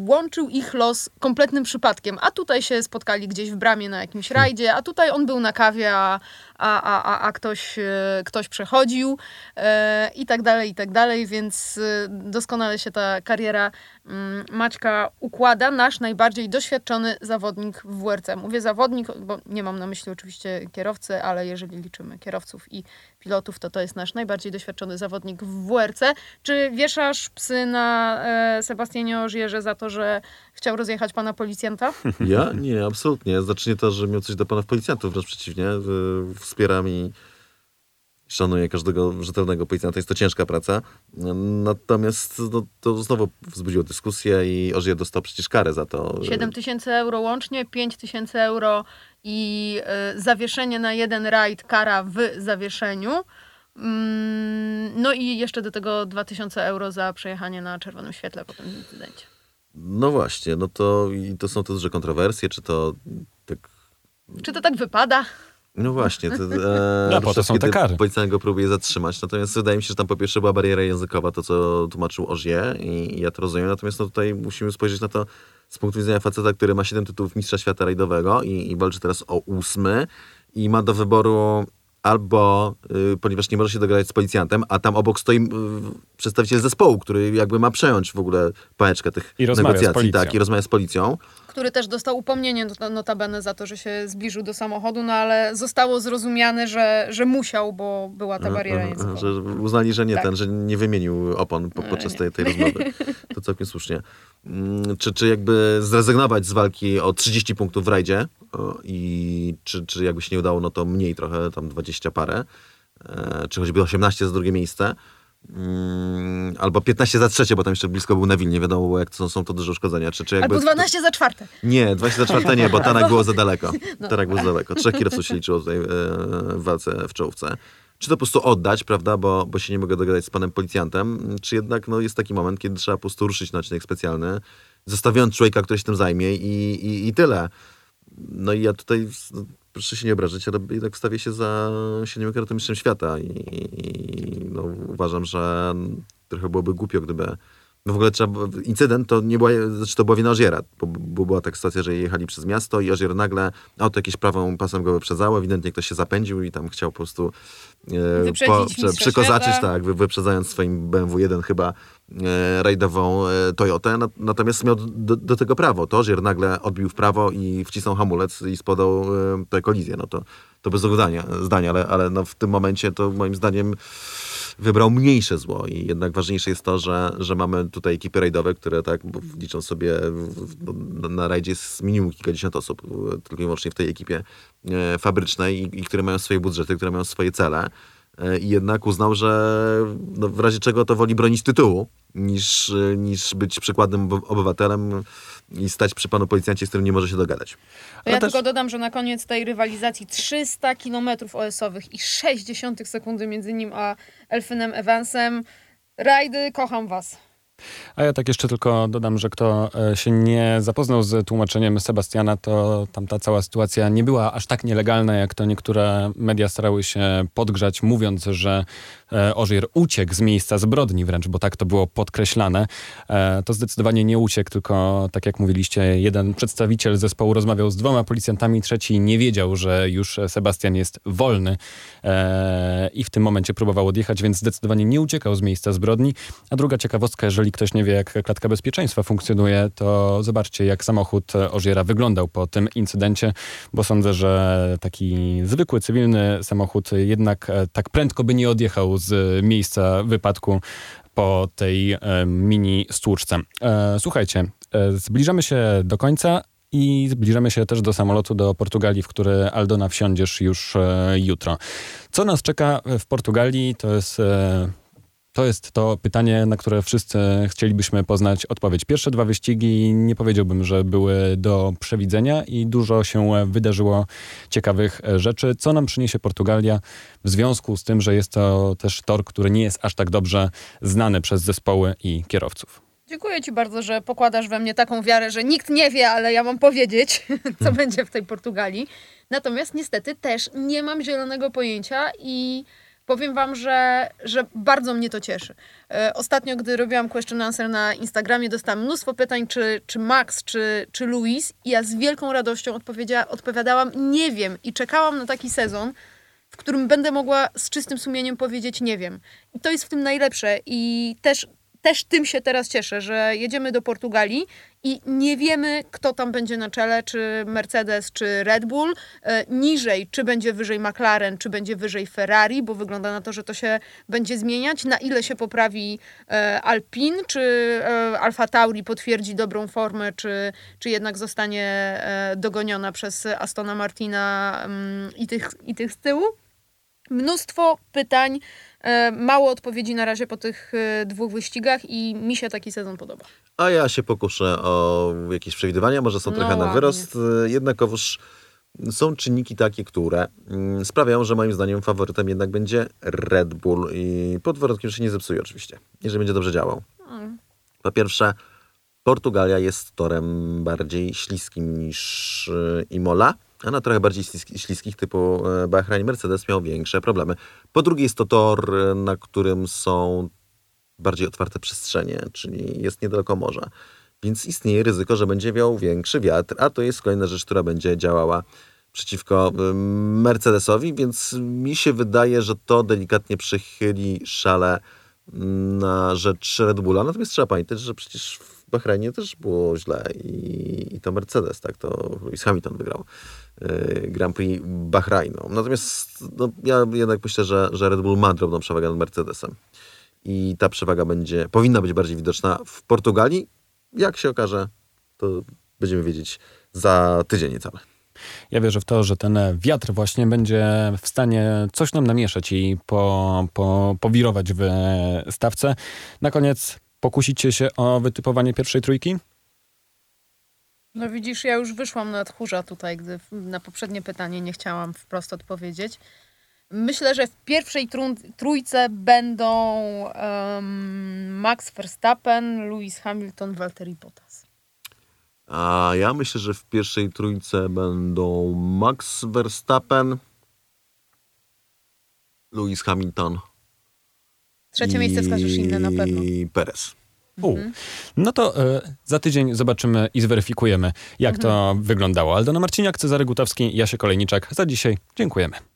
łączył ich los kompletnym przypadkiem. A tutaj się spotkali gdzieś w bramie na jakimś rajdzie, a tutaj on był na kawie, a, a, a, a, a ktoś, e, ktoś przechodził e, i tak dalej, i tak dalej, więc e, doskonale się ta kariera mm, Maćka układa. Nasz najbardziej doświadczony zawodnik w WRC. Mówię zawodnik, bo nie mam na myśli oczywiście kierowcy, ale jeżeli liczymy kierowców i pilotów, to to jest nasz najbardziej doświadczony zawodnik w WRC. Czy wieszasz psy na e, Sebastianie Ożierze za to, że chciał rozjechać pana policjanta? Ja? Nie, absolutnie. Znaczy nie to, że miał coś do panów policjantów, wręcz przeciwnie. Y, Wspieram i szanuję każdego rzetelnego policjanta. Jest to ciężka praca. Natomiast no, to znowu wzbudziło dyskusję i Ożyje dostał przecież karę za to. 7 tysięcy euro łącznie, 5 tysięcy euro i e, zawieszenie na jeden rajd, kara w zawieszeniu. Mm, No i jeszcze do tego 2000 euro za przejechanie na czerwonym świetle po tym incydencie. No właśnie, no to i to są te duże kontrowersje, czy to tak Czy to tak wypada? No właśnie. To, e, No, po to są te kary. Policjant go próbuje zatrzymać. Natomiast wydaje mi się, że tam po pierwsze była bariera językowa, to co tłumaczył Ożie i, i ja to rozumiem. Natomiast no, tutaj musimy spojrzeć na to z punktu widzenia faceta, który ma 7 tytułów mistrza świata rajdowego i, i walczy teraz o ósmy i ma do wyboru albo, y, ponieważ nie może się dogadać z policjantem, a tam obok stoi y, przedstawiciel zespołu, który jakby ma przejąć w ogóle pałeczkę tych I negocjacji. tak, i rozmawia z policją. Który też dostał upomnienie not- notabene za to, że się zbliżył do samochodu, no ale zostało zrozumiane, że, że musiał, bo była ta bariera Aha, językowa. Że uznali, że nie Tak. ten, że nie wymienił opon po, podczas tej, tej rozmowy. To całkiem słusznie. Mm, Czy, czy jakby zrezygnować z walki o 30 punktów w rajdzie i czy, czy jakby się nie udało, no to mniej trochę, tam 20 parę, e, czy choćby 18 za drugie miejsce. Mm, albo 15 za trzecie, bo tam jeszcze blisko był Neville, nie wiadomo jak to są to duże uszkodzenia. Czy, czy jakby Albo 12 za czwarte. nie, 24 nie, bo Tanak było za daleko. No. Tanak było za daleko. Trzech kierowców się liczyło tutaj e, w walce w czołówce. Czy to po prostu oddać, prawda, bo, bo się nie mogę dogadać z panem policjantem, czy jednak no, jest taki moment, kiedy trzeba po prostu ruszyć na odcinek specjalny, zostawiając człowieka, który się tym zajmie i, i, i tyle. No i ja tutaj, proszę się nie obrazić, ale jednak wstawię się za siedmiokrotnym mistrzem świata i, i no, uważam, że trochę byłoby głupio, gdyby w ogóle trzeba, incydent to nie była, znaczy to była wina Oziera, bo, bo była taka sytuacja, że jechali przez miasto i Ozier nagle auto jakieś prawą pasem go wyprzedzało, ewidentnie ktoś się zapędził i tam chciał po prostu e, Wyprzedzić prze- mistrza przykozaczyć, świata. tak, wy, wyprzedzając swoim BMW 1 chyba e, rajdową e, Toyotę, Na- natomiast miał do, do tego prawo. To Ozier nagle odbił w prawo i wcisnął hamulec i spodał e, tę kolizję. No to, to bez zdania, zdania ale, ale no w tym momencie to moim zdaniem wybrał mniejsze zło i jednak ważniejsze jest to, że, że mamy tutaj ekipy rajdowe, które tak liczą sobie w, w, na rajdzie jest minimum kilkadziesiąt osób, tylko i wyłącznie w tej ekipie e, fabrycznej i, i które mają swoje budżety, które mają swoje cele. E, I jednak uznał, że no, w razie czego to woli bronić tytułu, niż, e, niż być przykładnym oby- obywatelem i stać przy panu policjancie, z którym nie może się dogadać. To ja też- tylko dodam, że na koniec tej rywalizacji 300 km OS-owych i 60 sekundy między nim a Elfynem Evansem. Rajdy, kocham was. A ja tak jeszcze tylko dodam, że kto e, się nie zapoznał z tłumaczeniem Sebastiana, to tam ta cała sytuacja nie była aż tak nielegalna, jak to niektóre media starały się podgrzać, mówiąc, że Ożir uciekł z miejsca zbrodni wręcz, bo tak to było podkreślane. E, To zdecydowanie nie uciekł, tylko tak jak mówiliście, jeden przedstawiciel zespołu rozmawiał z dwoma policjantami, trzeci nie wiedział, że już Sebastian jest wolny e, i w tym momencie próbował odjechać, więc zdecydowanie nie uciekał z miejsca zbrodni. A druga ciekawostka, jeżeli ktoś nie wie, jak klatka bezpieczeństwa funkcjonuje, to zobaczcie, jak samochód Ożiera wyglądał po tym incydencie, bo sądzę, że taki zwykły, cywilny samochód jednak e, tak prędko by nie odjechał miejsca wypadku po tej e, mini stłuczce. E, słuchajcie, e, zbliżamy się do końca i zbliżamy się też do samolotu do Portugalii, w który Aldona wsiądziesz już jutro. Co nas czeka w Portugalii, to jest to jest to pytanie, na które wszyscy chcielibyśmy poznać odpowiedź. Pierwsze dwa wyścigi nie powiedziałbym, że były do przewidzenia i dużo się wydarzyło ciekawych e, rzeczy. Co nam przyniesie Portugalia w związku z tym, że jest to też tor, który nie jest aż tak dobrze znany przez zespoły i kierowców. Dziękuję Ci bardzo, że pokładasz we mnie taką wiarę, że nikt nie wie, ale ja mam powiedzieć, co będzie w tej Portugalii. Natomiast niestety też nie mam zielonego pojęcia i powiem Wam, że, że bardzo mnie to cieszy. E, Ostatnio, gdy robiłam question answer na Instagramie, dostałam mnóstwo pytań, czy, czy Max, czy, czy Luis i ja z wielką radością odpowiadałam, nie wiem i czekałam na taki sezon, w którym będę mogła z czystym sumieniem powiedzieć nie wiem. I to jest w tym najlepsze i też, też tym się teraz cieszę, że jedziemy do Portugalii i nie wiemy, kto tam będzie na czele, czy Mercedes, czy Red Bull. E, niżej, czy będzie wyżej McLaren, czy będzie wyżej Ferrari, bo wygląda na to, że to się będzie zmieniać. Na ile się poprawi e, Alpine, czy e, Alfa Tauri potwierdzi dobrą formę, czy, czy jednak zostanie dogoniona przez Astona Martina mm, i, tych, i tych z tyłu. Mnóstwo pytań, mało odpowiedzi na razie po tych e, dwóch wyścigach i mi się taki sezon podoba. A ja się pokuszę o jakieś przewidywania, może są No trochę na wyrost. Y, Jednakowoż są czynniki takie, które mm, sprawiają, że moim zdaniem faworytem jednak będzie Red Bull i pod warunkiem, że się nie zepsuje oczywiście, jeżeli będzie dobrze działał. Mm. Po pierwsze, Portugalia jest torem bardziej śliskim niż Imola, a na trochę bardziej śliski- śliskich typu y, Bahrain Mercedes miał większe problemy. Po drugie jest to tor, y, na którym są bardziej otwarte przestrzenie, czyli jest niedaleko morza. Więc istnieje ryzyko, że będzie wiał większy wiatr, a to jest kolejna rzecz, która będzie działała przeciwko ym, Mercedesowi, więc mi się wydaje, że to delikatnie przychyli szale mm, na rzecz Red Bulla. Natomiast trzeba pamiętać, że przecież w Bahrajnie też było źle i, i to Mercedes, tak, to Lewis Hamilton wygrał y, Grand Prix Bahrajnu. Natomiast no, ja jednak myślę, że, że Red Bull ma drobną przewagę nad Mercedesem i ta przewaga będzie, powinna być bardziej widoczna w Portugalii. Jak się okaże, to będziemy wiedzieć za tydzień niecałe. Ja wierzę w to, że ten wiatr właśnie będzie w stanie coś nam namieszać i po, po, powirować w stawce. Na koniec pokusicie się o wytypowanie pierwszej trójki? No widzisz, ja już wyszłam na tchórza tutaj, gdy na poprzednie pytanie nie chciałam wprost odpowiedzieć. Myślę, że w pierwszej trójce będą em, Max Verstappen, Lewis Hamilton, Valtteri Bottas. A ja myślę, że w pierwszej trójce będą Max Verstappen, Lewis Hamilton Trzecie miejsce wskażesz inne na pewno. i Perez. U. No to e, za tydzień zobaczymy i zweryfikujemy, jak to wyglądało. Aldona Marciniak, Cezary Gutowski, Jasie Kolejniczak. Za dzisiaj dziękujemy.